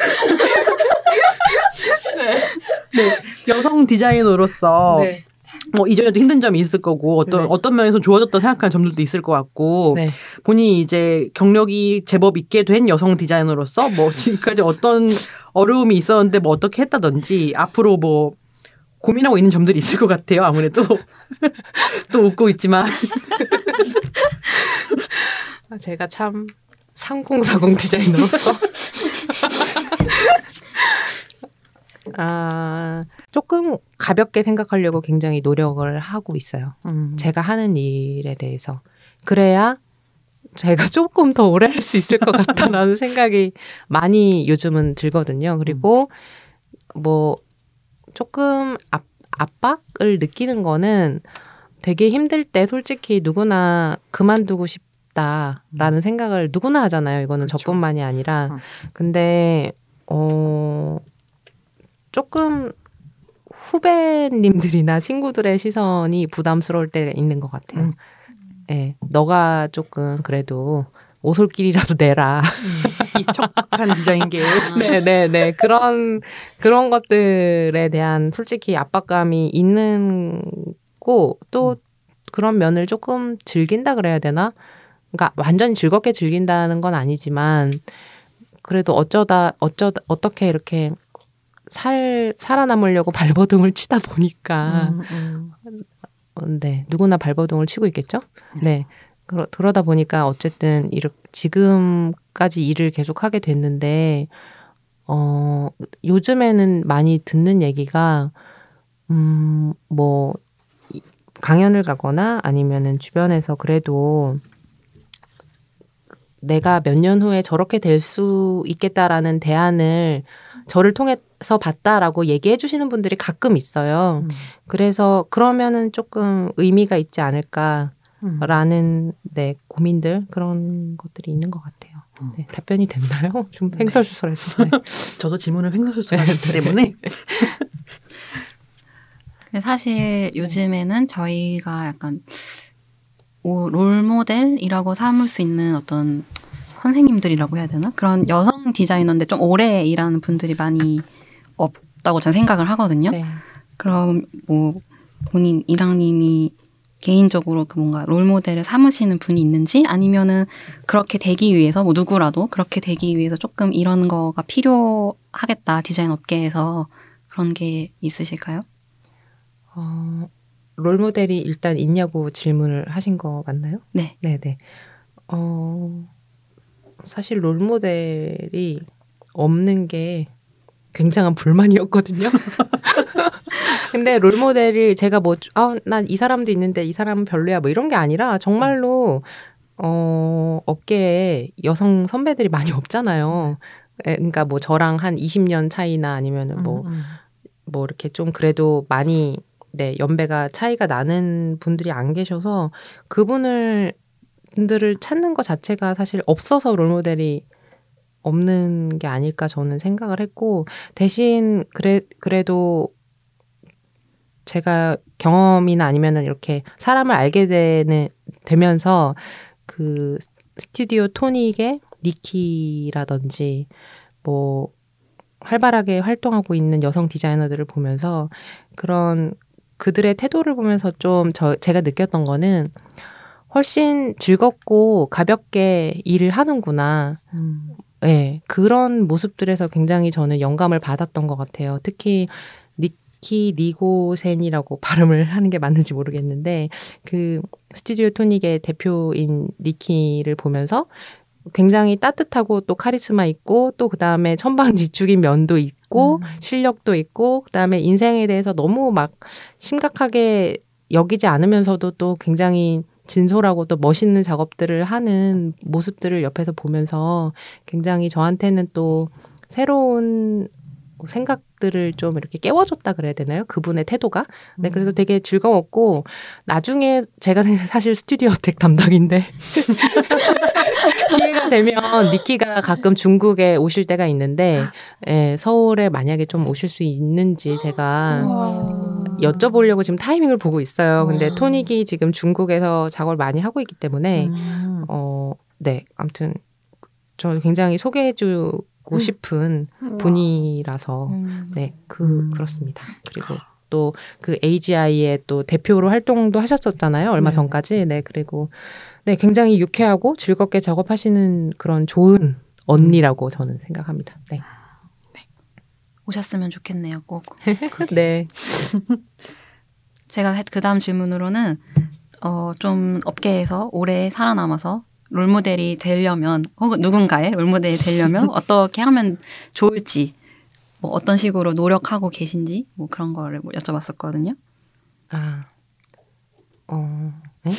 여성 디자이너로서 네. 뭐 이전에도 힘든 점이 있을 거고 어떤 네. 어떤 면에서 좋아졌다 생각하는 점들도 있을 것 같고 네. 본인이 이제 경력이 제법 있게 된 여성 디자이너로서 뭐 지금까지 어떤 어려움이 있었는데 뭐 어떻게 했다든지 앞으로 뭐 고민하고 있는 점들이 있을 것 같아요. 아무래도 또 웃고 있지만 아, 제가 참 3040 디자이너로서 아, 조금 가볍게 생각하려고 굉장히 노력을 하고 있어요. 음. 제가 하는 일에 대해서. 그래야 제가 조금 더 오래 할 수 있을 것 같다라는 생각이 많이 요즘은 들거든요. 그리고 뭐 조금 압, 압박을 느끼는 거는 되게 힘들 때 솔직히 누구나 그만두고 싶다라는 생각을 누구나 하잖아요. 이거는 그렇죠. 저뿐만이 아니라. 음. 근데 어 조금 후배님들이나 친구들의 시선이 부담스러울 때 있는 것 같아요. 음. 예, 너가 조금 그래도 오솔길이라도 내라. 이 척박한 디자인계 네, 네, 네. 그런 그런 것들에 대한 솔직히 압박감이 있는 고또 그런 면을 조금 즐긴다 그래야 되나? 그러니까 완전히 즐겁게 즐긴다는 건 아니지만 그래도 어쩌다 어쩌다 어떻게 이렇게 살 살아남으려고 발버둥을 치다 보니까 음, 음. 어, 네 누구나 발버둥을 치고 있겠죠. 네 그러, 그러다 보니까 어쨌든 이렇게 지금까지 일을 계속 하게 됐는데 어 요즘에는 많이 듣는 얘기가 음뭐 강연을 가거나 아니면은 주변에서 그래도 내가 몇 년 후에 저렇게 될 수 있겠다라는 대안을 저를 통해서 봤다라고 얘기해 주시는 분들이 가끔 있어요. 음. 그래서 그러면은 조금 의미가 있지 않을까라는 음. 네, 고민들 그런 것들이 있는 것 같아요. 음. 네, 답변이 됐나요? 좀 횡설수설해서. 네. 저도 질문을 횡설수설하기 때문에 근데 사실 요즘에는 저희가 약간 오- 롤모델이라고 삼을 수 있는 어떤 선생님들이라고 해야 되나? 그런 여성 디자이너인데 좀 오래 일하는 분들이 많이 없다고 저는 생각을 하거든요. 네. 그럼 뭐 본인 이랑님이 개인적으로 그 뭔가 롤 모델을 삼으시는 분이 있는지 아니면은 그렇게 되기 위해서 뭐 누구라도 그렇게 되기 위해서 조금 이런 거가 필요하겠다 디자인 업계에서 그런 게 있으실까요? 어, 롤 모델이 일단 있냐고 질문을 하신 거 맞나요? 네. 네 네. 어, 사실 롤 모델이 없는 게 굉장한 불만이었거든요. 근데 롤 모델이 제가 뭐, 아, 난 이 사람도 있는데 이 사람은 별로야 뭐 이런 게 아니라 정말로, 어, 업계에 여성 선배들이 많이 없잖아요. 에, 그러니까 뭐 저랑 한 20년 차이나 아니면은 뭐, 음, 뭐 이렇게 좀 그래도 많이 네 연배가 차이가 나는 분들이 안 계셔서 그분을 분들을 찾는 것 자체가 사실 없어서 롤모델이 없는 게 아닐까 저는 생각을 했고 대신 그래 그래도 제가 경험이나 아니면은 이렇게 사람을 알게 되는 되면서 그 스튜디오 토닉의 니키라든지 뭐 활발하게 활동하고 있는 여성 디자이너들을 보면서 그런 그들의 태도를 보면서 좀 저 제가 느꼈던 거는 훨씬 즐겁고 가볍게 일을 하는구나. 음. 네, 그런 모습들에서 굉장히 저는 영감을 받았던 것 같아요. 특히 니키 니고센이라고 발음을 하는 게 맞는지 모르겠는데 그 스튜디오 토닉의 대표인 니키를 보면서 굉장히 따뜻하고 또 카리스마 있고 또 그다음에 천방지축인 면도 있고 음. 실력도 있고 그다음에 인생에 대해서 너무 막 심각하게 여기지 않으면서도 또 굉장히 진솔하고 또 멋있는 작업들을 하는 모습들을 옆에서 보면서 굉장히 저한테는 또 새로운 생각들을 좀 이렇게 깨워줬다 그래야 되나요? 그분의 태도가. 네, 그래서 되게 즐거웠고 나중에 제가 사실 스튜디오 텍 담당인데 기회가 되면 니키가 가끔 중국에 오실 때가 있는데 예, 서울에 만약에 좀 오실 수 있는지 제가 여쭤보려고 지금 타이밍을 보고 있어요. 근데 와. 토닉이 지금 중국에서 작업을 많이 하고 있기 때문에 음. 어, 네. 아무튼 저 굉장히 소개해 주고 듣고 싶은 분이라서 음. 네, 그 음. 그렇습니다. 그리고 또 그 AGI의 또 대표로 활동도 하셨었잖아요. 얼마 네. 전까지. 네, 그리고 네, 굉장히 유쾌하고 즐겁게 작업하시는 그런 좋은 언니라고 저는 생각합니다. 네. 오셨으면 좋겠네요. 꼭. 네. 제가 그 다음 질문으로는 어, 좀 업계에서 오래 살아남아서 롤모델이 되려면 혹은 누군가의 롤모델이 되려면 어떻게 하면 좋을지 뭐 어떤 식으로 노력하고 계신지 뭐 그런 거를 뭐 여쭤봤었거든요. 아. 어. 네?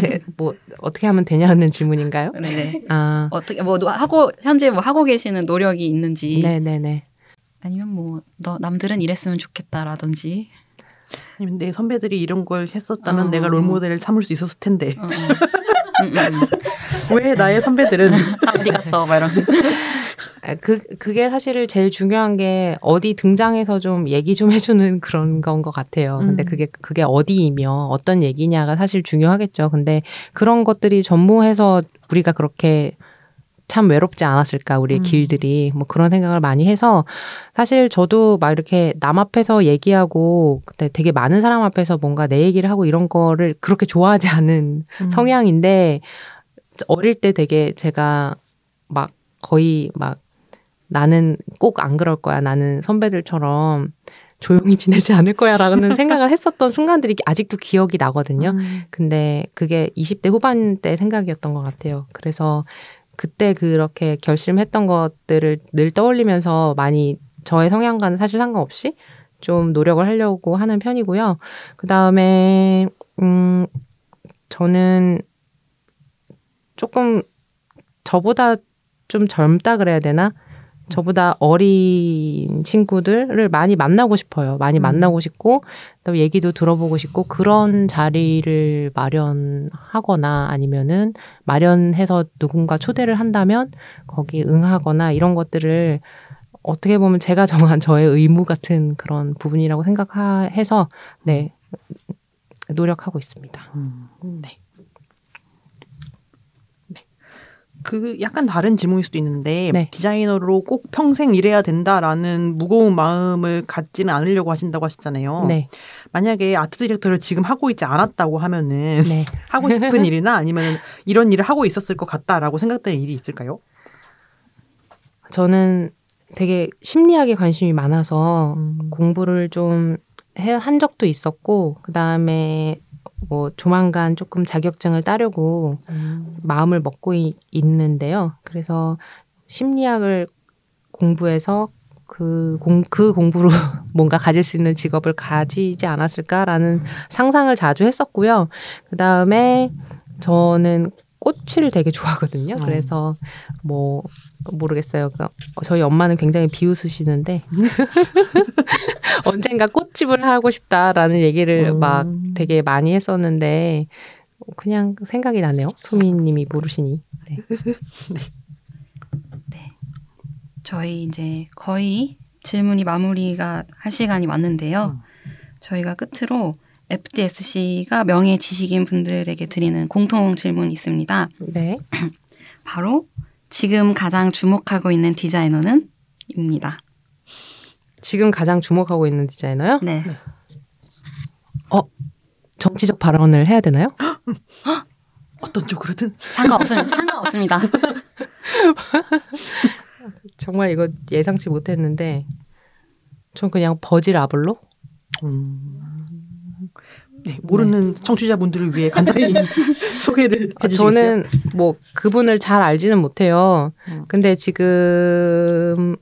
제, 뭐 어떻게 하면 되냐는 질문인가요? 네네. 아. 어떻게 뭐 노- 하고 현재 뭐 하고 계시는 노력이 있는지 네, 네, 네. 아니면 뭐 너 남들은 이랬으면 좋겠다라든지 아니면 내 선배들이 이런 걸 했었다면 어. 내가 롤모델을 삼을 수 있었을 텐데 어, 어. 음, 음, 음. 왜 나의 선배들은 아, 어디 갔어? 막 이런. 아, 그 그게 사실 제일 중요한 게 어디 등장해서 좀 얘기 좀 해주는 그런 건 것 같아요. 근데 음. 그게 그게 어디이며 어떤 얘기냐가 사실 중요하겠죠. 근데 그런 것들이 전무해서 우리가 그렇게 참 외롭지 않았을까 우리의 음. 길들이 뭐 그런 생각을 많이 해서 사실 저도 막 이렇게 남 앞에서 얘기하고 근데 되게 많은 사람 앞에서 뭔가 내 얘기를 하고 이런 거를 그렇게 좋아하지 않은 음. 성향인데 어릴 때 되게 제가 막 거의 막 나는 꼭 안 그럴 거야. 나는 선배들처럼 조용히 지내지 않을 거야라는 생각을 했었던 순간들이 아직도 기억이 나거든요. 음. 근데 그게 20대 후반 때 생각이었던 것 같아요. 그래서 그때 그렇게 결심했던 것들을 늘 떠올리면서 많이 저의 성향과는 사실 상관없이 좀 노력을 하려고 하는 편이고요. 그 다음에, 음, 저는 조금 저보다 좀 젊다 그래야 되나? 저보다 어린 친구들을 많이 만나고 싶어요. 많이 음. 만나고 싶고, 또 얘기도 들어보고 싶고, 그런 자리를 마련하거나 아니면은 마련해서 누군가 초대를 한다면 거기 응하거나 이런 것들을 어떻게 보면 제가 정한 저의 의무 같은 그런 부분이라고 생각해서, 네, 노력하고 있습니다. 음. 네. 네. 그 약간 다른 질문일 수도 있는데 네. 디자이너로 꼭 평생 일해야 된다라는 무거운 마음을 갖지는 않으려고 하신다고 하셨잖아요. 네, 만약에 아트 디렉터를 지금 하고 있지 않았다고 하면은 네. 하고 싶은 일이나 아니면 이런 일을 하고 있었을 것 같다라고 생각되는 일이 있을까요? 저는 되게 심리학에 관심이 많아서 음. 공부를 좀 한 적도 있었고 그 다음에 뭐 조만간 조금 자격증을 따려고 음. 마음을 먹고 이- 있는데요. 그래서 심리학을 공부해서 그, 공, 그 공부로 뭔가 가질 수 있는 직업을 가지지 않았을까라는 상상을 자주 했었고요. 그 다음에 저는 꽃을 되게 좋아하거든요. 어. 그래서 뭐 모르겠어요. 그 저희 엄마는 굉장히 비웃으시는데 언젠가 꽃집을 하고 싶다라는 얘기를 음. 막 되게 많이 했었는데 그냥 생각이 나네요. 소미님이 모르시니. 네. 저희 이제 거의 질문이 마무리가 할 시간이 왔는데요. 저희가 끝으로 FDSC가 명예 지식인 분들에게 드리는 공통 질문이 있습니다. 네. 바로 지금 가장 주목하고 있는 디자이너는? 입니다. 지금 가장 주목하고 있는 디자이너요? 네. 정치적 발언을 해야 되나요? 어떤 쪽으로든 상관없습니다. 상관없습니다. 정말 이거 예상치 못했는데 전 그냥 버질 아블로? 음. 네, 모르는 청취자분들을 위해 간단히 소개를 아, 해주시겠어요? 저는 뭐 그분을 잘 알지는 못해요. 음. 근데 지금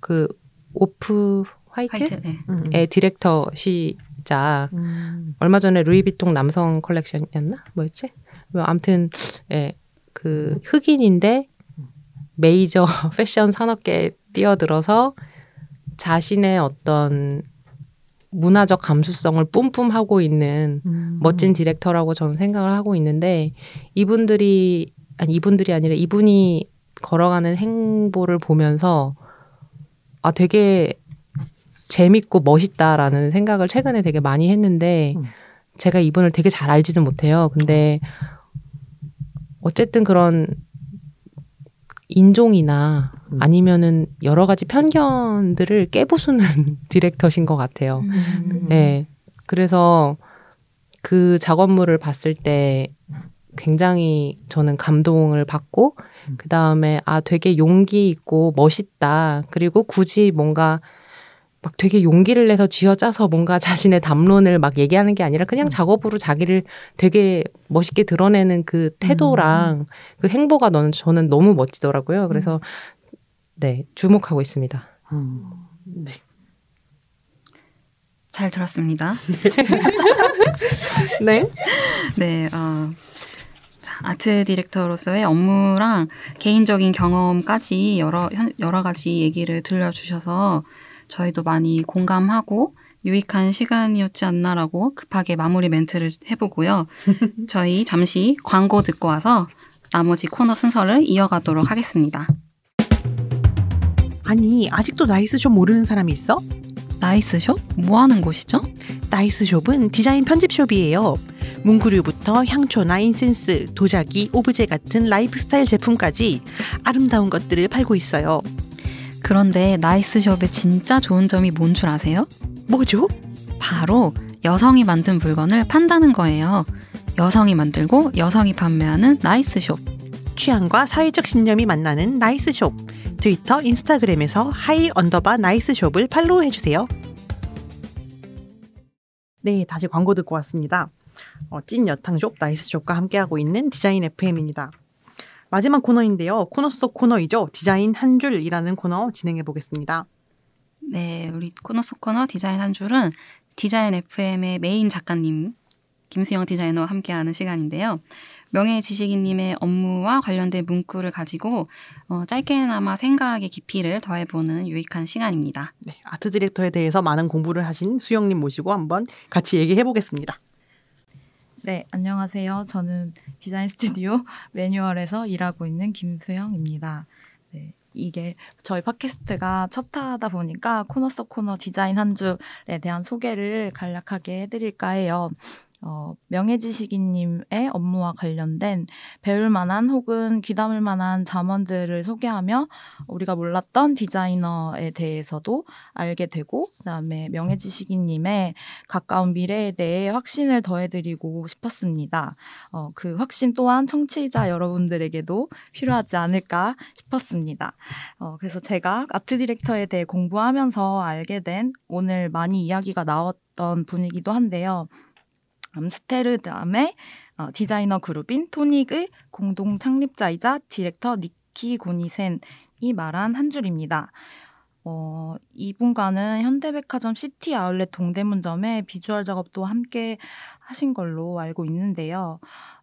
그 Off-White? White. 네. 음, 음. 의 디렉터시자 음. 얼마 전에 루이비통 남성 컬렉션이었나 뭐였지? 뭐 아무튼 예, 그 흑인인데 메이저 패션 산업계에 뛰어들어서 자신의 어떤 문화적 감수성을 뿜뿜하고 있는 음. 멋진 디렉터라고 저는 생각을 하고 있는데 이분들이 아니 이분들이 아니라 이분이 걸어가는 행보를 보면서 아 되게 재밌고 멋있다라는 생각을 최근에 되게 많이 했는데 음. 제가 이분을 되게 잘 알지는 못해요. 근데 어쨌든 그런 인종이나 음. 아니면은 여러 가지 편견들을 깨부수는 디렉터신 것 같아요. 음. 네. 그래서 그 작업물을 봤을 때 굉장히 저는 감동을 받고, 그 다음에, 아, 되게 용기 있고 멋있다. 그리고 굳이 뭔가 막 되게 용기를 내서 쥐어짜서 뭔가 자신의 담론을 막 얘기하는 게 아니라 그냥 작업으로 자기를 되게 멋있게 드러내는 그 태도랑 그 행보가 너는 저는 너무 멋지더라고요. 그래서 네, 주목하고 있습니다. 음. 네. 잘 들었습니다. 네. 네, 어, 자, 아트 디렉터로서의 업무랑 개인적인 경험까지 여러 현- 여러 가지 얘기를 들려주셔서 저희도 많이 공감하고 유익한 시간이었지 않나라고 급하게 마무리 멘트를 해보고요. 저희 잠시 광고 듣고 와서 나머지 코너 순서를 이어가도록 하겠습니다. 아니 아직도 나이스숍 모르는 사람이 있어? 나이스숍? 뭐 하는 곳이죠? 나이스숍은 디자인 편집숍이에요. 문구류부터 향초나 인센스, 도자기, 오브제 같은 라이프스타일 제품까지 아름다운 것들을 팔고 있어요. 그런데 나이스숍의 진짜 좋은 점이 뭔 줄 아세요? 뭐죠? 바로 여성이 만든 물건을 판다는 거예요. 여성이 만들고 여성이 판매하는 나이스숍. 취향과 사회적 신념이 만나는 나이스숍. 트위터, 인스타그램에서 hi 언더바 niceshop을 팔로우 해주세요. 네, 다시 광고 듣고 왔습니다. 어, 찐 여탕숍 나이스숍과 함께하고 있는 디자인 FM입니다. 마지막 코너인데요. 코너 속 코너이죠. 디자인 한 줄이라는 코너 진행해 보겠습니다. 네, 우리 코너 속 코너 디자인 한 줄은 디자인 FM의 메인 작가님 김수영 디자이너와 함께하는 시간인데요. 명예 지식인님의 업무와 관련된 문구를 가지고 어, 짧게나마 생각의 깊이를 더해보는 유익한 시간입니다. 네, 아트 디렉터에 대해서 많은 공부를 하신 수영님 모시고 한번 같이 얘기해 보겠습니다. 네, 안녕하세요. 저는 디자인 스튜디오 매뉴얼에서 일하고 있는 김수영입니다. 네, 이게 저희 팟캐스트가 첫 타다 보니까 코너 속 코너 디자인 한 줄에 대한 소개를 간략하게 해드릴까 해요. 어, 명예지식인님의 업무와 관련된 배울 만한 혹은 귀담을 만한 잠원들을 소개하며 우리가 몰랐던 디자이너에 대해서도 알게 되고, 그다음에 명예지식인님의 가까운 미래에 대해 확신을 더해드리고 싶었습니다. 어, 그 확신 또한 청취자 여러분들에게도 필요하지 않을까 싶었습니다. 어, 그래서 제가 아트 디렉터에 대해 공부하면서 알게 된 오늘 많이 이야기가 나왔던 분이기도 한데요. 암스테르담의 어, 디자이너 그룹인 Thonik의 공동 창립자이자 디렉터 니키 고니센이 말한 한 줄입니다. 어, 이분과는 현대백화점 시티 아울렛 동대문점에 비주얼 작업도 함께 하신 걸로 알고 있는데요.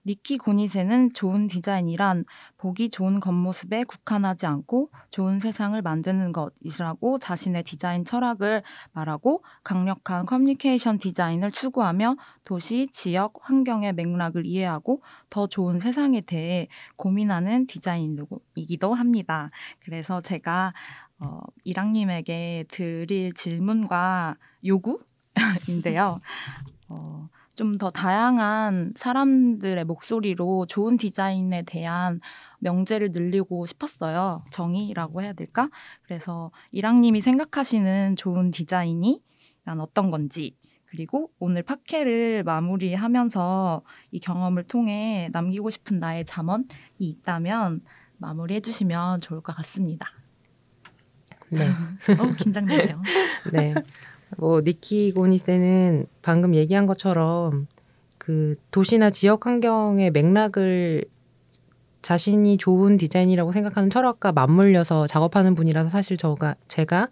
니키 고니센은 좋은 디자인이란 보기 좋은 겉모습에 국한하지 않고 좋은 세상을 만드는 것이라고 자신의 디자인 철학을 말하고 강력한 커뮤니케이션 디자인을 추구하며 도시, 지역, 환경의 맥락을 이해하고 더 좋은 세상에 대해 고민하는 디자인이기도 합니다. 그래서 제가 어, 이랑님에게 드릴 질문과 요구인데요. 어, 좀 더 다양한 사람들의 목소리로 좋은 디자인에 대한 명제를 늘리고 싶었어요. 정의라고 해야 될까? 그래서 이랑님이 생각하시는 좋은 디자인이 난 어떤 건지 그리고 오늘 팟캐를 마무리하면서 이 경험을 통해 남기고 싶은 나의 잠언이 있다면 마무리해 주시면 좋을 것 같습니다. 네. 너무 긴장되네요. 네. 뭐 니키 고니세는 방금 얘기한 것처럼 그 도시나 지역 환경의 맥락을 자신이 좋은 디자인이라고 생각하는 철학과 맞물려서 작업하는 분이라서 사실 저가 제가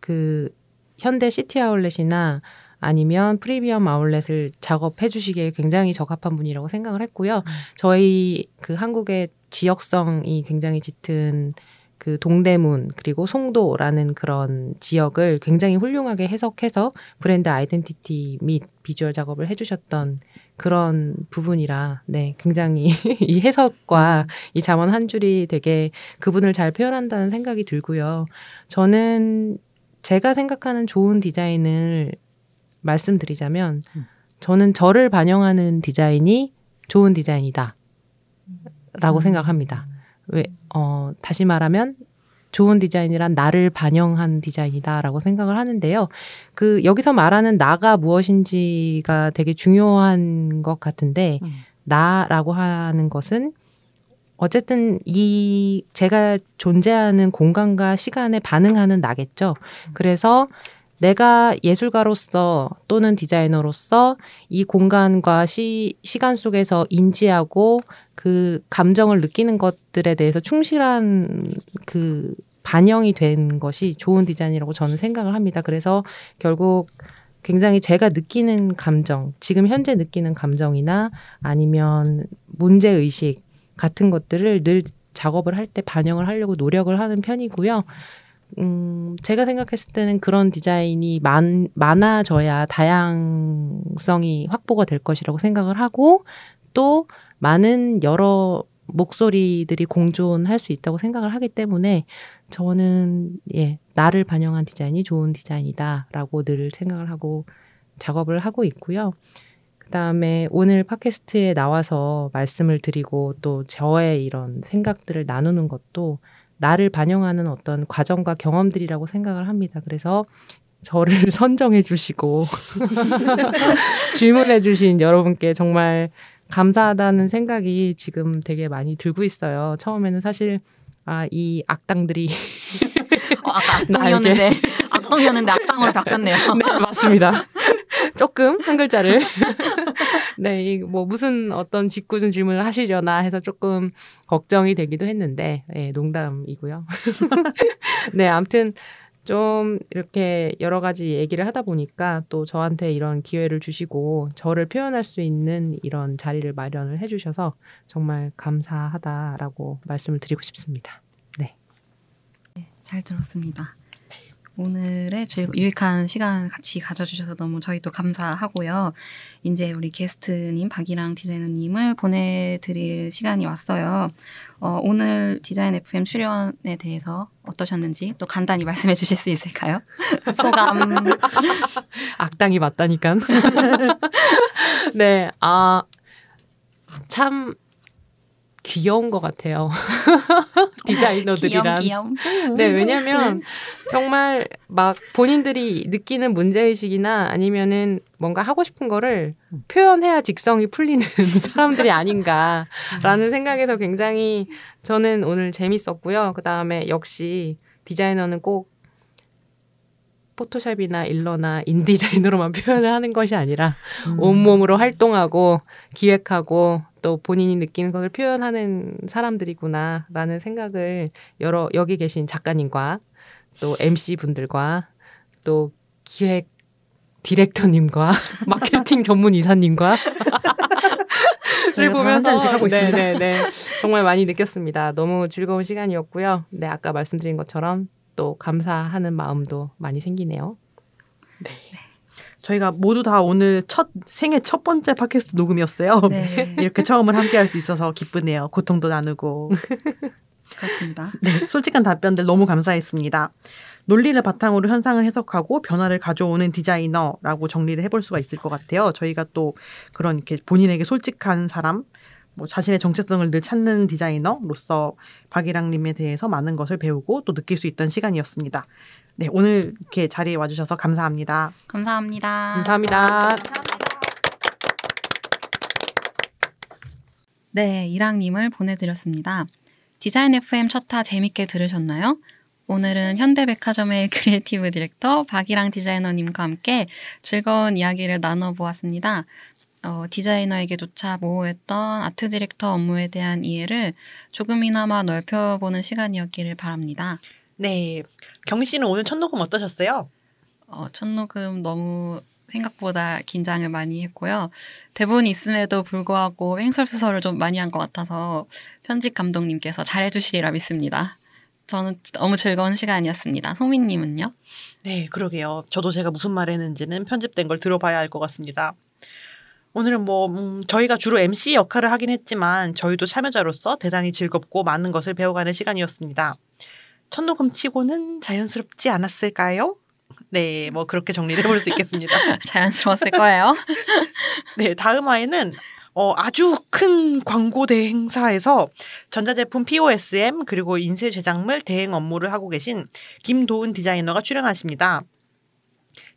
그 현대 시티 아울렛이나 아니면 프리미엄 아울렛을 작업해 주시기에 굉장히 적합한 분이라고 생각을 했고요. 저희 그 한국의 지역성이 굉장히 짙은 그 동대문 그리고 송도라는 그런 지역을 굉장히 훌륭하게 해석해서 브랜드 아이덴티티 및 비주얼 작업을 해주셨던 그런 부분이라 네 굉장히 이 해석과 이 잠언 한 줄이 되게 그분을 잘 표현한다는 생각이 들고요. 저는 제가 생각하는 좋은 디자인을 말씀드리자면 저는 저를 반영하는 디자인이 좋은 디자인이다. 라고 생각합니다. 왜, 어, 다시 말하면 좋은 디자인이란 나를 반영한 디자인이다라고 생각을 하는데요. 그 여기서 말하는 나가 무엇인지가 되게 중요한 것 같은데 음. 나라고 하는 것은 어쨌든 이 제가 존재하는 공간과 시간에 반응하는 나겠죠. 그래서 내가 예술가로서 또는 디자이너로서 이 공간과 시, 시간 속에서 인지하고 그 감정을 느끼는 것들에 대해서 충실한 그 반영이 된 것이 좋은 디자인이라고 저는 생각을 합니다. 그래서 결국 굉장히 제가 느끼는 감정, 지금 현재 느끼는 감정이나 아니면 문제의식 같은 것들을 늘 작업을 할 때 반영을 하려고 노력을 하는 편이고요. 음, 제가 생각했을 때는 그런 디자인이 많, 많아져야 다양성이 확보가 될 것이라고 생각을 하고 또 많은 여러 목소리들이 공존할 수 있다고 생각을 하기 때문에 저는 예, 나를 반영한 디자인이 좋은 디자인이다라고 늘 생각을 하고 작업을 하고 있고요. 그다음에 오늘 팟캐스트에 나와서 말씀을 드리고 또 저의 이런 생각들을 나누는 것도 나를 반영하는 어떤 과정과 경험들이라고 생각을 합니다. 그래서 저를 선정해 주시고 질문해 주신 여러분께 정말 감사하다는 생각이 지금 되게 많이 들고 있어요. 처음에는 사실 아, 이 악당들이 어, 아까 악동이었는데 악동이었는데 악당으로 바뀌었네요. 네, 맞습니다. 조금 한 글자를 네, 이 뭐 무슨 어떤 짓궂은 질문을 하시려나 해서 조금 걱정이 되기도 했는데 네, 농담이고요. 네, 아무튼 좀 이렇게 여러 가지 얘기를 하다 보니까 또 저한테 이런 기회를 주시고 저를 표현할 수 있는 이런 자리를 마련을 해주셔서 정말 감사하다라고 말씀을 드리고 싶습니다. 네. 잘 들었습니다. 오늘의 즐 유익한 시간 같이 가져주셔서 너무 저희도 감사하고요. 이제 우리 게스트님 박이랑 디자이너님을 보내드릴 시간이 왔어요. 어, 오늘 디자인 FM 출연에 대해서 어떠셨는지 또 간단히 말씀해 주실 수 있을까요? 소감. 악당이 맞다니까. 네, 아, 참 귀여운 것 같아요. 디자이너들이란. 귀염, 귀염. 네, 왜냐면 정말 막 본인들이 느끼는 문제의식이나 아니면은 뭔가 하고 싶은 거를 표현해야 직성이 풀리는 사람들이 아닌가라는 생각에서 굉장히 저는 오늘 재밌었고요. 그 다음에 역시 디자이너는 꼭 포토샵이나 일러나 인디자이너로만 표현을 하는 것이 아니라 음. 온몸으로 활동하고 기획하고 또 본인이 느끼는 것을 표현하는 사람들이구나라는 생각을 여러 여기 계신 작가님과 또 MC 분들과 또 기획 디렉터님과 마케팅 전문 이사님과 를 보면서 하고 있습니다. 네네네 정말 많이 느꼈습니다. 너무 즐거운 시간이었고요. 네 아까 말씀드린 것처럼 또 감사하는 마음도 많이 생기네요. 저희가 모두 다 오늘 첫 생애 첫 번째 팟캐스트 녹음이었어요. 네, 이렇게 처음을 함께 할 수 있어서 기쁘네요. 고통도 나누고. 그렇습니다. 네, 솔직한 답변들 너무 감사했습니다. 논리를 바탕으로 현상을 해석하고 변화를 가져오는 디자이너라고 정리를 해볼 수가 있을 것 같아요. 저희가 또 그런 이렇게 본인에게 솔직한 사람, 뭐 자신의 정체성을 늘 찾는 디자이너로서 박이랑님에 대해서 많은 것을 배우고 또 느낄 수 있던 시간이었습니다. 네, 오늘 이렇게 자리에 와주셔서 감사합니다. 감사합니다. 감사합니다. 네, 이랑님을 보내드렸습니다. 디자인 FM 첫 화 재밌게 들으셨나요? 오늘은 현대백화점의 크리에이티브 디렉터 박이랑 디자이너님과 함께 즐거운 이야기를 나눠보았습니다. 어, 디자이너에게조차 모호했던 아트 디렉터 업무에 대한 이해를 조금이나마 넓혀보는 시간이었기를 바랍니다. 네, 경희 씨는 오늘 첫 녹음 어떠셨어요? 어, 첫 녹음 너무 생각보다 긴장을 많이 했고요. 대본이 있음에도 불구하고 횡설수설을 좀 많이 한 것 같아서 편집 감독님께서 잘해주시리라 믿습니다. 저는 너무 즐거운 시간이었습니다. 소민님은요? 네, 그러게요. 저도 제가 무슨 말을 했는지는 편집된 걸 들어봐야 할 것 같습니다. 오늘은 뭐 음, 저희가 주로 MC 역할을 하긴 했지만 저희도 참여자로서 대단히 즐겁고 많은 것을 배워가는 시간이었습니다. 첫 녹음 치고는 자연스럽지 않았을까요? 네, 뭐 그렇게 정리를 해볼 수 있겠습니다. 자연스러웠을 거예요. 네, 다음 화에는 어, 아주 큰 광고 대행사에서 전자제품 POSM 그리고 인쇄 제작물 대행 업무를 하고 계신 김도은 디자이너가 출연하십니다.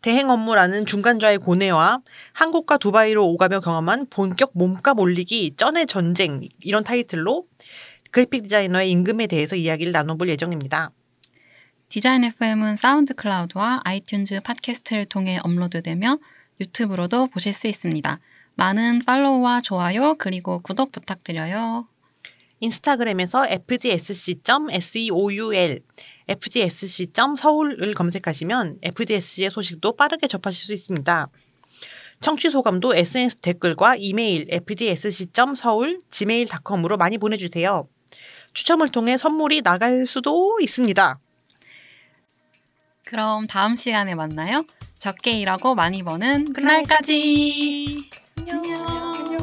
대행 업무라는 중간자의 고뇌와 한국과 두바이로 오가며 경험한 본격 몸값 올리기 쩐의 전쟁 이런 타이틀로 그래픽 디자이너의 임금에 대해서 이야기를 나눠볼 예정입니다. 디자인 FM은 SoundCloud와 iTunes 팟캐스트를 통해 업로드되며 유튜브로도 보실 수 있습니다. 많은 팔로우와 좋아요 그리고 구독 부탁드려요. 인스타그램에서 fgsc.seoul, fgsc.서울을 검색하시면 FGSC의 소식도 빠르게 접하실 수 있습니다. 청취 소감도 SNS 댓글과 이메일 fgsc.서울 gmail.com으로 많이 보내주세요. 추첨을 통해 선물이 나갈 수도 있습니다. 그럼 다음 시간에 만나요. 적게 일하고 많이 버는 그날까지. 안녕.